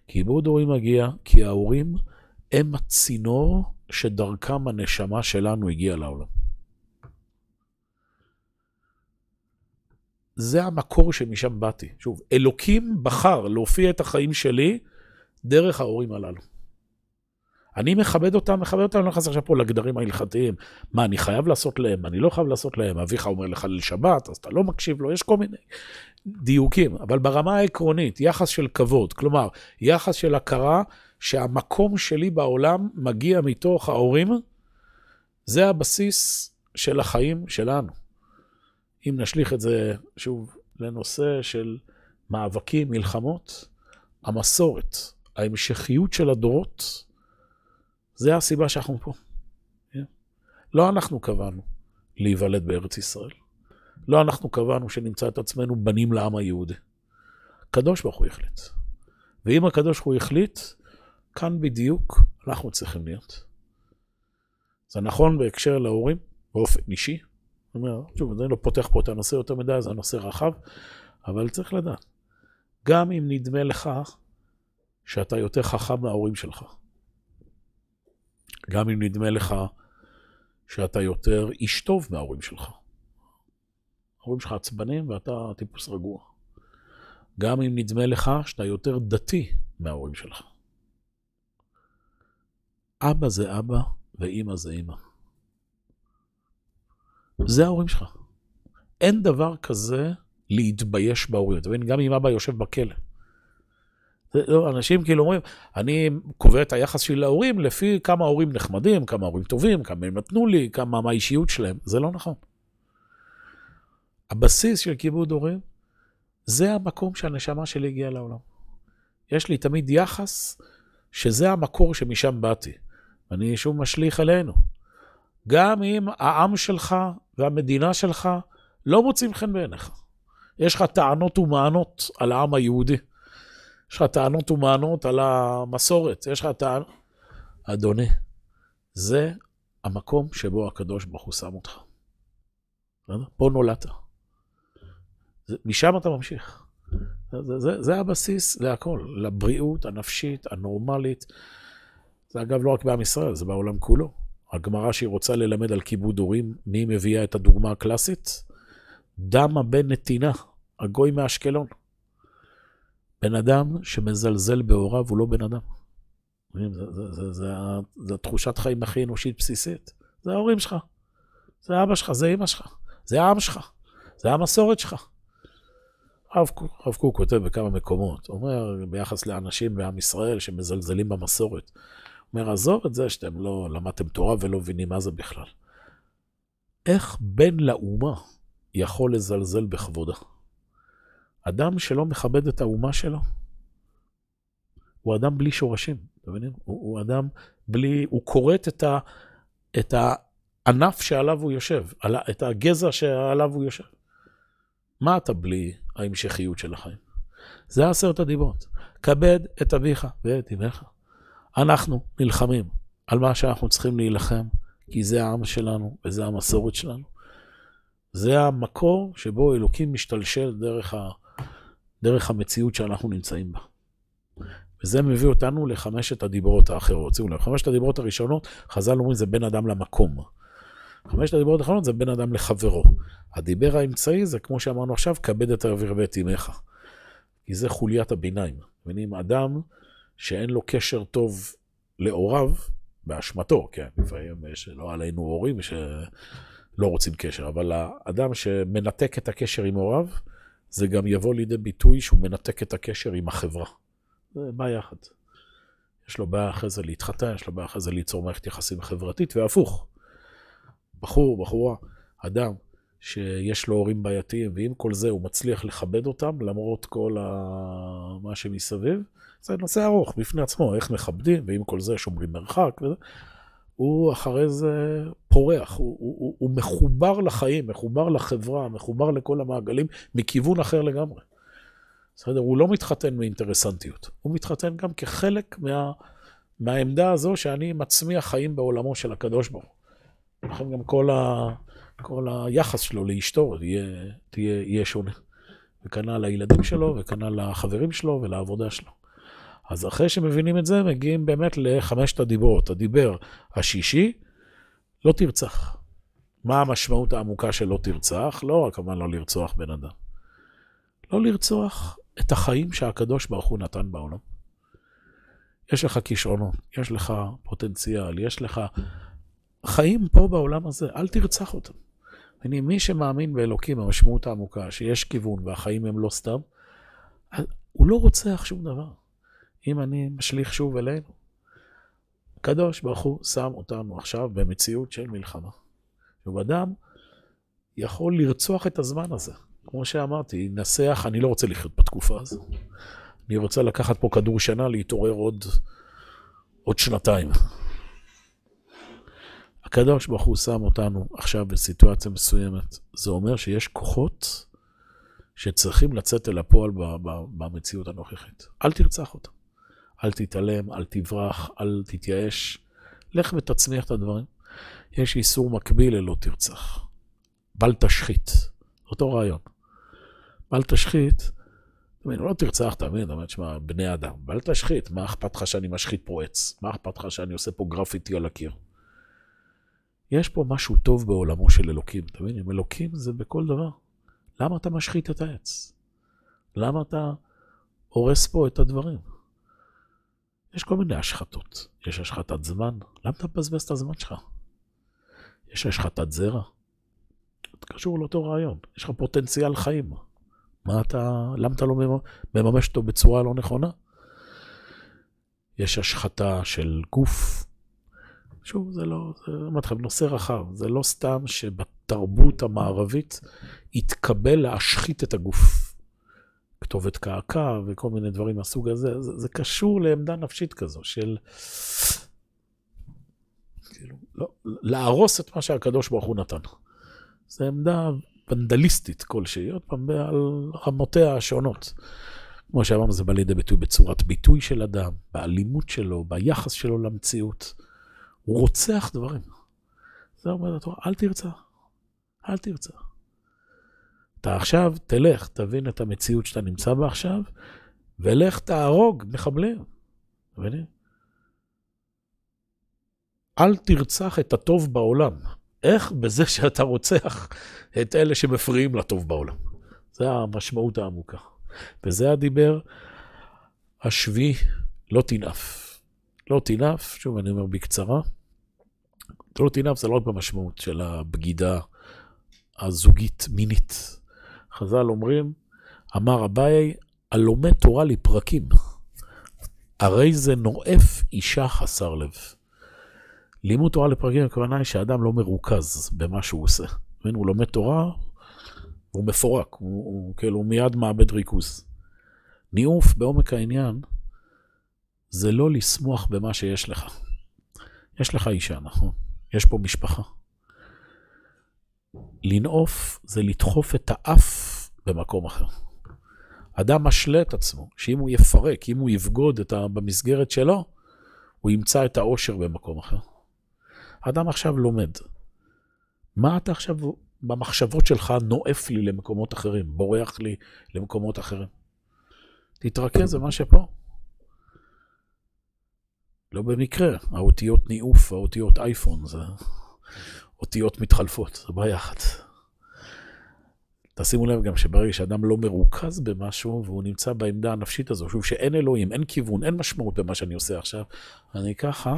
כיבוד הורים מגיע כי ההורים הם הצינור שדרכם הנשמה שלנו הגיעה לעולם. זה המקור שמשם באתי. שוב, אלוקים בחר להופיע את החיים שלי דרך ההורים הללו. אני מכבד אותם, מכבד אותם, אני לא נכנס עכשיו פה לגדרים ההלכתיים. מה, אני חייב לעשות להם, אני לא חייב לעשות להם. אביך אומר לך ליל שבת, אז אתה לא מקשיב לו, יש כל מיני דיוקים. אבל ברמה העקרונית, יחס של כבוד, כלומר, יחס של הכרה שהמקום שלי בעולם מגיע מתוך ההורים, זה הבסיס של החיים שלנו. אם נשליך את זה שוב לנושא של מאבקים, מלחמות, המסורת, ההמשכיות של הדורות, זה הסיבה שאנחנו פה. Yeah. לא אנחנו קבענו להיוולד בארץ ישראל. לא אנחנו קבענו שנמצא את עצמנו בנים לעם היהודי. הקדוש ברוך הוא החליט. ואם הקדוש ברוך הוא החליט, כאן בדיוק אנחנו צריכים להיות. זה נכון בהקשר להורים, באופן אישי, אומר, שוב, אני לא פותח פה את הנושא יותר מדי, זה הנושא רחב, אבל צריך לדעת. גם אם נדמה לך שאתה יותר חכם מההורים שלך, גם אם נדמה לך שאתה יותר איש טוב מההורים שלך. ההורים שלך עצבנים ואתה טיפוס רגוע. גם אם נדמה לך שאתה יותר דתי מההורים שלך. אבא זה אבא ואימא זה אימא. זה ההורים שלך. אין דבר כזה להתבייש בהורים. אתה מבין? גם אם אבא יושב בכלא. לא, אנשים כאילו אומרים, אני קובע את היחס שלי להורים לפי כמה הורים נחמדים, כמה הורים טובים, כמה הם נתנו לי, כמה מה האישיות שלהם. זה לא נכון. הבסיס של כיבוד הורים, זה המקום שהנשמה שלי הגיעה לעולם. יש לי תמיד יחס שזה המקור שמשם באתי. אני שוב משליך עלינו. גם אם העם שלך והמדינה שלך לא מוצאים חן בעיניך. יש לך טענות ומענות על העם היהודי. יש לך טענות ומענות על המסורת. יש לך טענות... אדוני, זה המקום שבו הקדוש ברוך הוא שם אותך. פה נולדת. משם אתה ממשיך. זה, זה, זה הבסיס להכל, לבריאות הנפשית, הנורמלית. זה אגב לא רק בעם ישראל, זה בעולם כולו. הגמרא שהיא רוצה ללמד על כיבוד הורים, מי מביאה את הדוגמה הקלאסית? דמה בן נתינה, הגוי מאשקלון. בן אדם שמזלזל בהוריו הוא לא בן אדם. זה התחושת חיים הכי אנושית בסיסית. זה ההורים שלך, זה אבא שלך, זה אמא שלך, זה העם שלך, זה המסורת שלך. הרב קוק כותב בכמה מקומות, אומר ביחס לאנשים בעם ישראל שמזלזלים במסורת, אומר, עזוב את זה שאתם לא למדתם תורה ולא מבינים מה זה בכלל. איך בן לאומה יכול לזלזל בכבודה? אדם שלא מכבד את האומה שלו, הוא אדם בלי שורשים, אתם מבינים? הוא, הוא אדם בלי, הוא כורת את, את הענף שעליו הוא יושב, את הגזע שעליו הוא יושב. מה אתה בלי ההמשכיות של החיים? זה עשרת הדיברות. כבד את אביך ואת אמך. אנחנו נלחמים על מה שאנחנו צריכים להילחם, כי זה העם שלנו וזה המסורת שלנו. זה המקור שבו אלוקים משתלשל דרך, ה... דרך המציאות שאנחנו נמצאים בה. וזה מביא אותנו לחמשת הדיברות האחרות. שימו לב, חמשת הדיברות הראשונות, חז"ל אומרים זה בין אדם למקום. חמשת הדיברות האחרונות זה בין אדם לחברו. הדיבר האמצעי זה, כמו שאמרנו עכשיו, כבד את האוויר ואת אמך. כי זה חוליית הביניים. מבינים, אדם שאין לו קשר טוב להוריו, באשמתו, כן, לפעמים יש, לא עלינו הורים שלא רוצים קשר, אבל האדם שמנתק את הקשר עם הוריו, זה גם יבוא לידי ביטוי שהוא מנתק את הקשר עם החברה. זה בא יחד. יש לו בעיה אחרי זה להתחתן, יש לו בעיה אחרי זה ליצור מערכת יחסים חברתית, והפוך. בחור, בחורה, אדם שיש לו הורים בעייתיים, ועם כל זה הוא מצליח לכבד אותם, למרות כל ה... מה שמסביב, זה נושא ארוך בפני עצמו, איך מכבדים, ועם כל זה שומרים מרחק וזה. הוא אחרי זה פורח, הוא, הוא, הוא, הוא מחובר לחיים, מחובר לחברה, מחובר לכל המעגלים, מכיוון אחר לגמרי. בסדר? הוא לא מתחתן מאינטרסנטיות, הוא מתחתן גם כחלק מה, מהעמדה הזו שאני מצמיח חיים בעולמו של הקדוש ברוך הוא. לכן גם כל, ה, כל היחס שלו לאשתו יהיה, תהיה, יהיה שונה. וכנ"ל לילדים שלו, וכנ"ל לחברים שלו ולעבודה שלו. אז אחרי שמבינים את זה, מגיעים באמת לחמשת הדיברות. הדיבר השישי, לא תרצח. מה המשמעות העמוקה של לא תרצח? לא רק כמובן לא לרצוח בן אדם. לא לרצוח את החיים שהקדוש ברוך הוא נתן בעולם. יש לך כישרונות, יש לך פוטנציאל, יש לך חיים פה בעולם הזה, אל תרצח אותם. אני, מי שמאמין באלוקים, המשמעות העמוקה, שיש כיוון והחיים הם לא סתם, הוא לא רוצח שום דבר. אם אני משליך שוב אלינו. הקדוש ברוך הוא שם אותנו עכשיו במציאות של מלחמה. אדם יכול לרצוח את הזמן הזה. כמו שאמרתי, נסח, אני לא רוצה לחיות בתקופה הזו. אני רוצה לקחת פה כדור שנה, להתעורר עוד, עוד שנתיים. הקדוש ברוך הוא שם אותנו עכשיו בסיטואציה מסוימת. זה אומר שיש כוחות שצריכים לצאת אל הפועל במציאות הנוכחית. אל תרצח אותם. אל תתעלם, אל תברח, אל תתייאש. לך ותצמיח את הדברים. יש איסור מקביל ללא תרצח. בל תשחית. אותו רעיון. בל תשחית, תמיד, לא תרצח, תמיד, אומר, תשמע, בני אדם, בל תשחית, מה אכפת לך שאני משחית פה עץ? מה אכפת לך שאני עושה פה גרפיטי על הקיר? יש פה משהו טוב בעולמו של אלוקים, אתה מבין? עם אלוקים זה בכל דבר. למה אתה משחית את העץ? למה אתה הורס פה את הדברים? יש כל מיני השחתות. יש השחתת זמן, למה אתה מבזבז את הזמן שלך? יש השחתת זרע. זה קשור לאותו רעיון. יש לך פוטנציאל חיים. מה אתה, למה אתה לא מממש אותו בצורה לא נכונה? יש השחתה של גוף. שוב, זה לא, אמרתי לכם, נושא רחב. זה לא סתם שבתרבות המערבית התקבל להשחית את הגוף. כתובת קעקע וכל מיני דברים מהסוג הזה. זה, זה קשור לעמדה נפשית כזו של כאילו, לא, להרוס את מה שהקדוש ברוך הוא נתן. זו עמדה ונדליסטית כלשהי, עוד פעם, על רמותיה השונות. כמו שאמרנו, זה בא לידי ביטוי בצורת ביטוי של אדם, באלימות שלו, ביחס שלו למציאות. הוא רוצח דברים. זה אומר לתורה, אל תרצה, אל תרצה. אתה עכשיו, תלך, תבין את המציאות שאתה נמצא בה עכשיו, ולך תהרוג מחבלים. מבינים? אל תרצח את הטוב בעולם. איך? בזה שאתה רוצח את אלה שמפריעים לטוב בעולם. זה המשמעות העמוקה. וזה הדיבר השביעי, לא תנאף. לא תנאף, שוב אני אומר בקצרה, לא תנאף זה לא רק במשמעות של הבגידה הזוגית מינית. חז"ל אומרים, אמר אביי, הלומד תורה לפרקים, הרי זה נואף אישה חסר לב. לימוד תורה לפרקים, הכוונה היא שהאדם לא מרוכז במה שהוא עושה. הוא לומד תורה, הוא מפורק, הוא, הוא כאילו מיד מאבד ריכוז. ניאוף בעומק העניין זה לא לשמוח במה שיש לך. יש לך אישה, נכון? יש פה משפחה. לנאוף זה לדחוף את האף במקום אחר. אדם משלה את עצמו, שאם הוא יפרק, אם הוא יבגוד ה... במסגרת שלו, הוא ימצא את האושר במקום אחר. אדם עכשיו לומד. מה אתה עכשיו במחשבות שלך נואף לי למקומות אחרים, בורח לי למקומות אחרים? תתרכז במה שפה. לא במקרה, האותיות ניאוף, האותיות אייפון, זה אותיות מתחלפות, זה בעיה אחת. תשימו לב גם שברגע שאדם לא מרוכז במשהו והוא נמצא בעמדה הנפשית הזו, שוב שאין אלוהים, אין כיוון, אין משמעות במה שאני עושה עכשיו, אני ככה,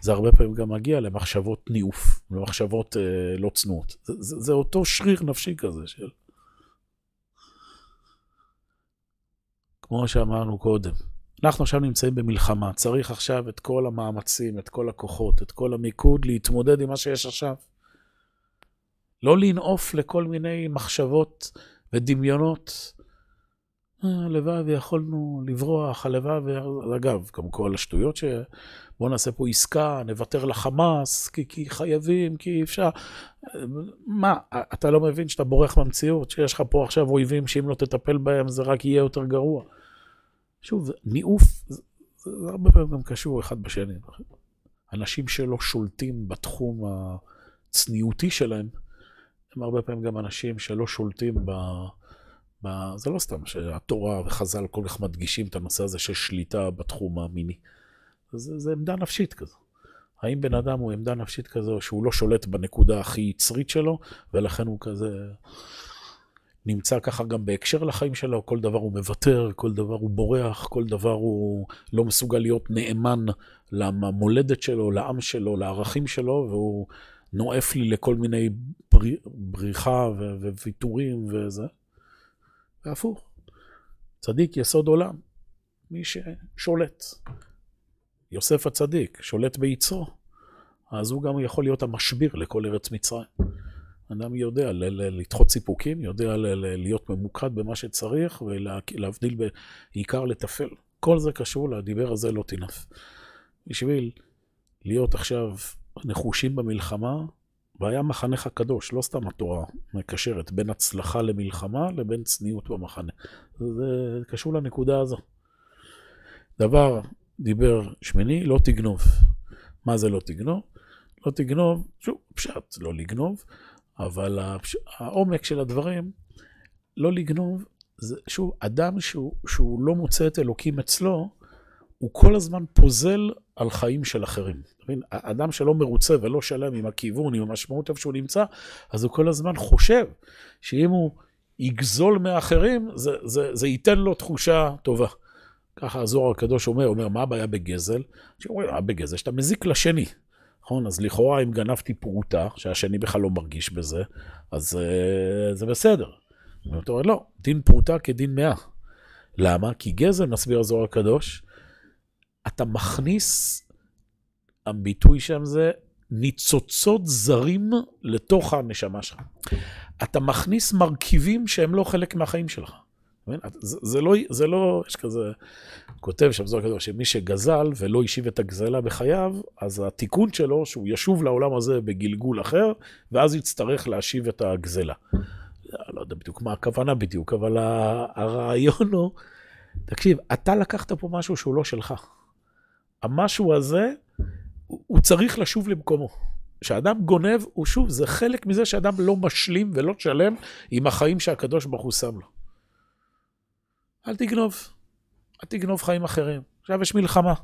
זה הרבה פעמים גם מגיע למחשבות ניאוף, למחשבות אה, לא צנועות. זה, זה, זה אותו שריר נפשי כזה של... כמו שאמרנו קודם, אנחנו עכשיו נמצאים במלחמה, צריך עכשיו את כל המאמצים, את כל הכוחות, את כל המיקוד להתמודד עם מה שיש עכשיו. לא לנעוף לכל מיני מחשבות ודמיונות. הלוואי ויכולנו לברוח, הלוואי ו... אגב, גם כל השטויות ש... בואו נעשה פה עסקה, נוותר לחמאס, כי, כי חייבים, כי אי אפשר. מה, אתה לא מבין שאתה בורח מהמציאות, שיש לך פה עכשיו אויבים שאם לא תטפל בהם זה רק יהיה יותר גרוע. שוב, ניאוף, זה, זה הרבה פעמים גם קשור אחד בשני. אנשים שלא שולטים בתחום הצניעותי שלהם, הם הרבה פעמים גם אנשים שלא שולטים ב... ב... זה לא סתם שהתורה וחז"ל כל כך מדגישים את הנושא הזה של שליטה בתחום המיני. זה, זה עמדה נפשית כזו. האם בן אדם הוא עמדה נפשית כזו שהוא לא שולט בנקודה הכי יצרית שלו, ולכן הוא כזה נמצא ככה גם בהקשר לחיים שלו, כל דבר הוא מוותר, כל דבר הוא בורח, כל דבר הוא לא מסוגל להיות נאמן למולדת שלו, לעם שלו, לערכים שלו, והוא נואף לי לכל מיני בריחה וויתורים וזה. והפוך, צדיק יסוד עולם, מי ששולט. יוסף הצדיק שולט ביצרו, אז הוא גם יכול להיות המשביר לכל ארץ מצרים. אדם יודע לדחות סיפוקים, יודע להיות ממוקד במה שצריך ולהבדיל בעיקר לטפל. כל זה קשור לדיבר הזה לא תינף. בשביל להיות עכשיו נחושים במלחמה, והיה מחנך קדוש, לא סתם התורה מקשרת בין הצלחה למלחמה לבין צניעות במחנה. זה קשור לנקודה הזו. דבר, דיבר שמיני, לא תגנוב. מה זה לא תגנוב? לא תגנוב, שוב, פשט, לא לגנוב, אבל הפש... העומק של הדברים, לא לגנוב, זה שוב, אדם שהוא, שהוא לא מוצא את אלוקים אצלו, הוא כל הזמן פוזל על חיים של אחרים. אדם שלא מרוצה ולא שלם עם הכיוון, עם המשמעות איפה שהוא נמצא, אז הוא כל הזמן חושב שאם הוא יגזול מאחרים, זה, זה, זה ייתן לו תחושה טובה. ככה הזוהר הקדוש אומר, אומר, מה הבעיה בגזל? שאומרים, מה בגזל? שאתה מזיק לשני. נכון? אז לכאורה אם גנבתי פרוטה, שהשני בכלל לא מרגיש בזה, אז uh, זה בסדר. אתה אומר, לא, דין פרוטה כדין מאה. למה? כי גזל, מסביר הזוהר הקדוש, אתה מכניס, הביטוי שם זה ניצוצות זרים לתוך הנשמה שלך. אתה מכניס מרכיבים שהם לא חלק מהחיים שלך. זה, זה, לא, זה לא, יש כזה, כותב שם זוהר הקדוש, שמי שגזל ולא השיב את הגזלה בחייו, אז התיקון שלו, שהוא ישוב לעולם הזה בגלגול אחר, ואז יצטרך להשיב את הגזלה. לא יודע בדיוק מה הכוונה בדיוק, אבל הרעיון הוא, תקשיב, אתה לקחת פה משהו שהוא לא שלך. המשהו הזה, הוא צריך לשוב למקומו. כשאדם גונב, הוא שוב, זה חלק מזה שאדם לא משלים ולא שלם עם החיים שהקדוש ברוך הוא שם לו. אל תגנוב, אל תגנוב חיים אחרים. עכשיו יש מלחמה,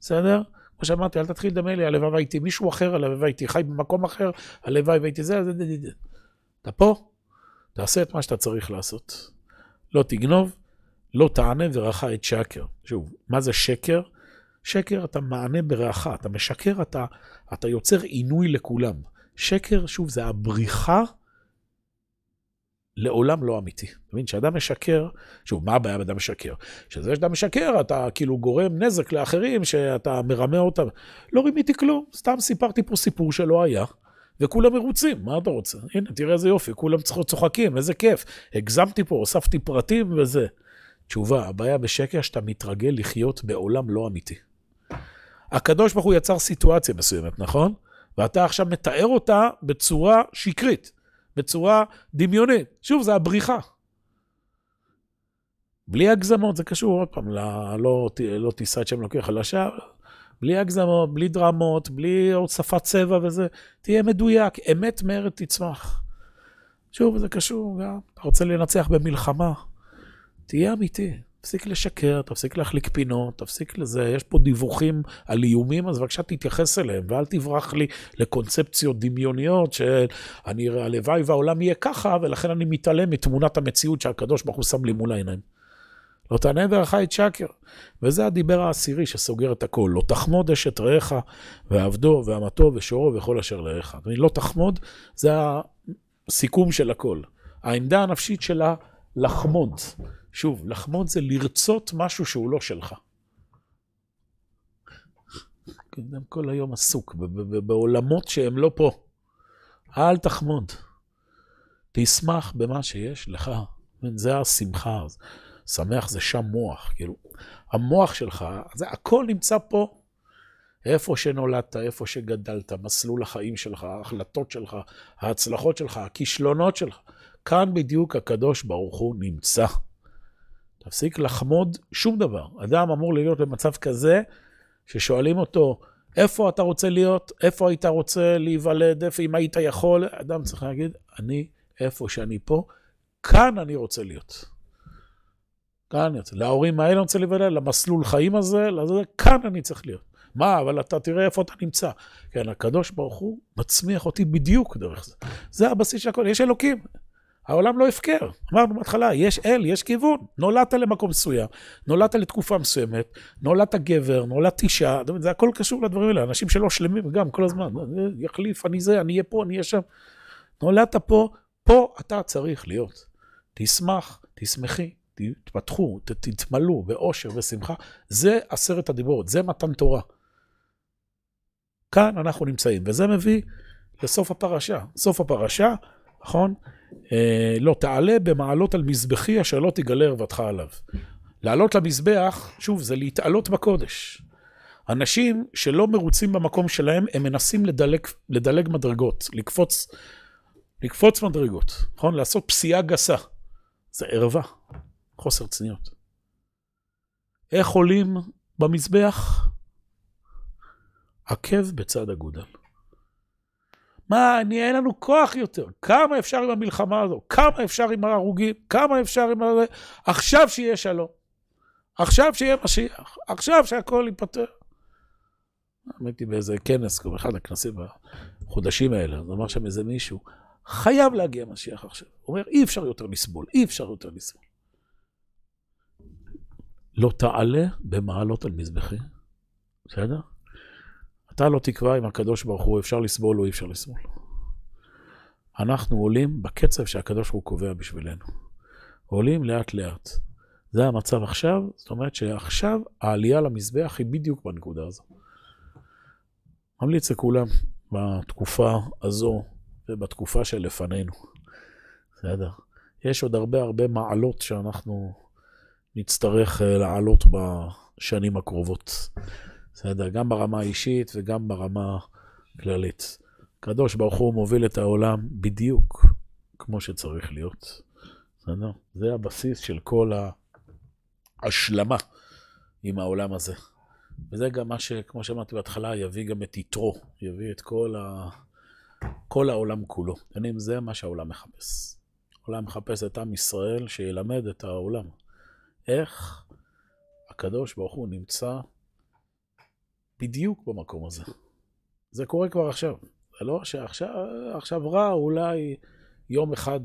בסדר? כמו שאמרתי, אל תתחיל לדמה לי, הלוואי והייתי מישהו אחר, הלוואי והייתי חי במקום אחר, הלוואי והייתי זה, זה, זה, זה. אתה פה, תעשה את מה שאתה צריך לעשות. לא תגנוב, לא תענה ורעך את שקר. שוב, מה זה שקר? שקר אתה מענה ברעך, אתה משקר, אתה, אתה יוצר עינוי לכולם. שקר, שוב, זה הבריחה לעולם לא אמיתי. אתה מבין? כשאדם משקר, שוב, מה הבעיה באדם משקר? שזה שאתה משקר, אתה כאילו גורם נזק לאחרים, שאתה מרמה אותם. לא רימיתי כלום, סתם סיפרתי פה סיפור שלא היה. וכולם מרוצים, מה אתה רוצה? הנה, תראה איזה יופי, כולם צוחקים, איזה כיף. הגזמתי פה, הוספתי פרטים וזה. תשובה, הבעיה בשקר שאתה מתרגל לחיות בעולם לא אמיתי. הקדוש ברוך הוא יצר סיטואציה מסוימת, נכון? ואתה עכשיו מתאר אותה בצורה שקרית, בצורה דמיונית. שוב, זה הבריחה. בלי הגזמות, זה קשור עוד פעם, לא, לא, לא תישא את שם לוקח על השער, בלי הגזמות, בלי דרמות, בלי הוספת צבע וזה, תהיה מדויק, אמת מארץ תצמח. שוב, זה קשור גם, אתה רוצה לנצח במלחמה, תהיה אמיתי. תפסיק לשקר, תפסיק להחליק פינות, תפסיק לזה, יש פה דיווחים על איומים, אז בבקשה תתייחס אליהם, ואל תברח לי לקונספציות דמיוניות של אני, הלוואי והעולם יהיה ככה, ולכן אני מתעלם מתמונת המציאות שהקדוש ברוך הוא שם לי מול העיניים. לא תענה דרך את שקר. וזה הדיבר העשירי שסוגר את הכל. לא תחמוד אשת רעך, ועבדו, ואמתו, ושורו, וכל אשר לרעך. לא תחמוד, זה הסיכום של הכל. העמדה הנפשית שלה, לחמוד. שוב, לחמוד זה לרצות משהו שהוא לא שלך. אדם כל היום עסוק בעולמות שהם לא פה. אל תחמוד. תשמח במה שיש לך. זה השמחה. שמח זה שם מוח. כאילו, המוח שלך, זה הכל נמצא פה. איפה שנולדת, איפה שגדלת, מסלול החיים שלך, ההחלטות שלך, ההצלחות שלך, הכישלונות שלך. כאן בדיוק הקדוש ברוך הוא נמצא. תפסיק לחמוד שום דבר. אדם אמור להיות במצב כזה, ששואלים אותו, איפה אתה רוצה להיות? איפה היית רוצה להיוולד? איפה, אם היית יכול? אדם צריך להגיד, אני, איפה שאני פה, כאן אני רוצה להיות. כאן אני רוצה. להורים האלה אני רוצה להיוולד, למסלול חיים הזה, לזה, כאן אני צריך להיות. מה, אבל אתה תראה איפה אתה נמצא. כן, הקדוש ברוך הוא מצמיח אותי בדיוק דרך זה. זה הבסיס של הכל, יש אלוקים. העולם לא הפקר. אמרנו בהתחלה, יש אל, יש כיוון. נולדת למקום מסוים, נולדת לתקופה מסוימת, נולדת גבר, נולדת אישה, זה הכל קשור לדברים האלה. אנשים שלא שלמים גם כל הזמן, יחליף, אני זה, אני אהיה פה, אני אהיה שם. נולדת פה, פה אתה צריך להיות. תשמח, תשמחי, תתפתחו, תתמלאו באושר ושמחה. זה עשרת הדיברות, זה מתן תורה. כאן אנחנו נמצאים, וזה מביא לסוף הפרשה. סוף הפרשה, נכון? אה, לא תעלה במעלות על מזבחי אשר לא תגלה ערוותך עליו. לעלות למזבח, שוב, זה להתעלות בקודש. אנשים שלא מרוצים במקום שלהם, הם מנסים לדלג, לדלג מדרגות, לקפוץ, לקפוץ מדרגות, נכון? לעשות פסיעה גסה. זה ערווה, חוסר צניעות. איך עולים במזבח? עקב בצד אגודל. מה, אני, אין לנו כוח יותר. כמה אפשר עם המלחמה הזו? כמה אפשר עם ההרוגים? כמה אפשר עם ה... עכשיו שיהיה שלום. עכשיו שיהיה משיח. עכשיו שהכל ייפתר. הייתי באיזה כנס, אחד הכנסים בחודשים האלה, אז אמר שם איזה מישהו, חייב להגיע משיח עכשיו. הוא אומר, אי אפשר יותר לסבול, אי אפשר יותר לסבול. לא תעלה במעלות על מזבחי, בסדר? אתה לא תקבע אם הקדוש ברוך הוא אפשר לסבול או אי אפשר לסבול. אנחנו עולים בקצב שהקדוש ברוך הוא קובע בשבילנו. עולים לאט-לאט. זה המצב עכשיו, זאת אומרת שעכשיו העלייה למזבח היא בדיוק בנקודה הזו. ממליץ לכולם בתקופה הזו ובתקופה שלפנינו. בסדר. יש עוד הרבה הרבה מעלות שאנחנו נצטרך אה, לעלות בשנים הקרובות. בסדר, גם ברמה האישית וגם ברמה כללית. הקדוש ברוך הוא מוביל את העולם בדיוק כמו שצריך להיות. בסדר? זה הבסיס של כל ההשלמה עם העולם הזה. וזה גם מה שכמו שאמרתי בהתחלה, יביא גם את יתרו, יביא את כל, ה... כל העולם כולו. יודעים, זה מה שהעולם מחפש. העולם מחפש את עם ישראל שילמד את העולם. איך הקדוש ברוך הוא נמצא בדיוק במקום הזה. זה קורה כבר עכשיו. זה לא שעכשיו רע, אולי יום אחד,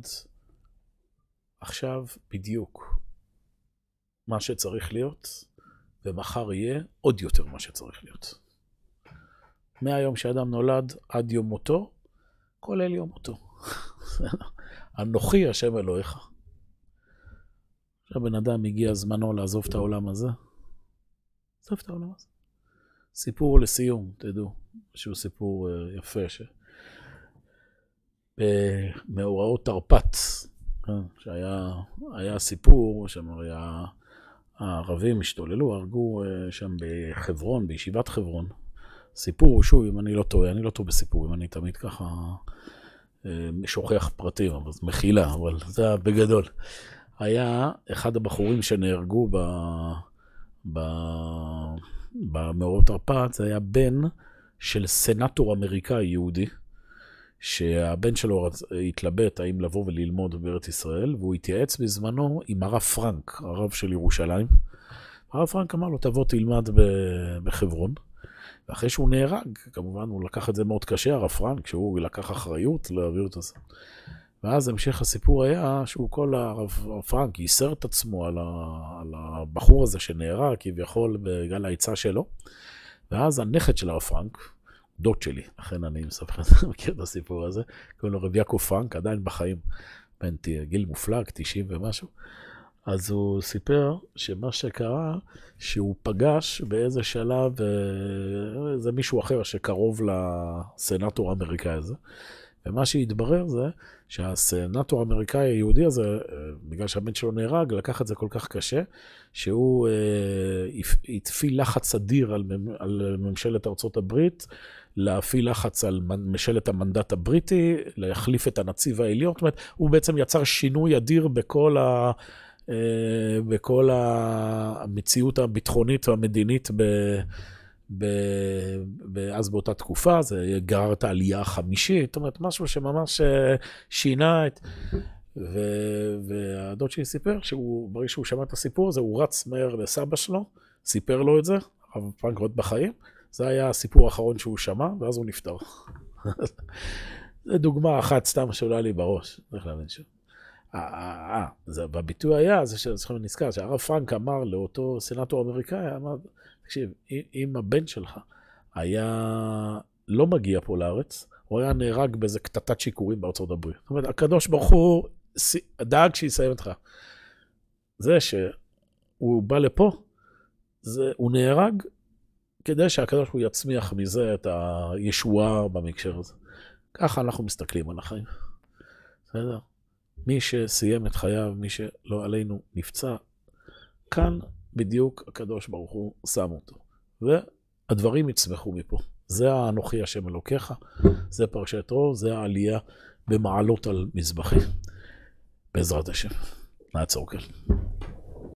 עכשיו בדיוק מה שצריך להיות, ומחר יהיה עוד יותר מה שצריך להיות. מהיום שאדם נולד עד יום מותו, כולל יום מותו. אנוכי השם אלוהיך. עכשיו בן אדם הגיע זמנו לעזוב את העולם הזה, עזוב את העולם הזה. סיפור לסיום, תדעו, שהוא סיפור אה, יפה, במאורעות תרפ"ט, אה, שהיה סיפור, שם היה, הערבים השתוללו, הרגו אה, שם בחברון, בישיבת חברון. סיפור, שוב, אם אני לא טועה, אני לא טועה בסיפורים, אני תמיד ככה שוכח פרטים, אבל מחילה, אבל זה בגדול. היה אחד הבחורים שנהרגו ב... ב... במאורעות תרפ"ט, זה היה בן של סנטור אמריקאי יהודי, שהבן שלו התלבט האם לבוא וללמוד בארץ ישראל, והוא התייעץ בזמנו עם הרב פרנק, הרב של ירושלים. הרב פרנק אמר לו, תבוא תלמד בחברון. ואחרי שהוא נהרג, כמובן הוא לקח את זה מאוד קשה, הרב פרנק, שהוא לקח אחריות להעביר את זה. ואז המשך הסיפור היה שהוא כל הרב פרנק ייסר את עצמו על, ה, על הבחור הזה שנהרג כביכול בגלל העצה שלו. ואז הנכד של הרב פרנק, דוד שלי, לכן אני מספר את זה, מכיר את הסיפור הזה, קוראים לו רב יעקב פרנק, עדיין בחיים, בן גיל מופלג, 90 ומשהו. אז הוא סיפר שמה שקרה, שהוא פגש באיזה שלב איזה מישהו אחר שקרוב לסנטור האמריקאי הזה. ומה שהתברר זה שהסנטור האמריקאי היהודי הזה, אה, בגלל שהבן שלו נהרג, לקח את זה כל כך קשה, שהוא אה, הפעיל לחץ אדיר על, על ממשלת ארצות הברית, להפעיל לחץ על ממשלת המנדט הבריטי, להחליף את הנציב העליון. זאת אומרת, הוא בעצם יצר שינוי אדיר בכל ה... אה, בכל המציאות הביטחונית והמדינית ב... אז באותה תקופה, זה גרר את העלייה החמישית, זאת אומרת, משהו שממש אה, שינה את... ו... והדוד שלי סיפר שהוא, ברגע שהוא שמע את הסיפור הזה, הוא רץ מהר לסבא שלו, סיפר לו את זה, הרב פרנק עוד בחיים, זה היה הסיפור האחרון שהוא שמע, ואז הוא נפטר. זו דוגמה אחת סתם שעולה לי בראש, צריך להבין ש... אה, בביטוי היה, זה שצריכים נזכר, שהרב פרנק אמר לאותו סנטור אמריקאי, אמר, תקשיב, אם הבן שלך היה לא מגיע פה לארץ, הוא היה נהרג באיזה קטטת שיכורים בארצות הברית. זאת אומרת, הקדוש ברוך הוא דאג שיסיים אותך. זה שהוא בא לפה, זה, הוא נהרג כדי שהקדוש ברוך הוא יצמיח מזה את הישועה במקשר הזה. ככה אנחנו מסתכלים על החיים. בסדר? מי שסיים את חייו, מי שלא עלינו נפצע, כאן בדיוק הקדוש ברוך הוא שם אותו. והדברים יצמחו מפה. זה האנוכי השם אלוקיך, זה פרשת רו, זה העלייה במעלות על מזבחים. בעזרת השם. נעצור כאן.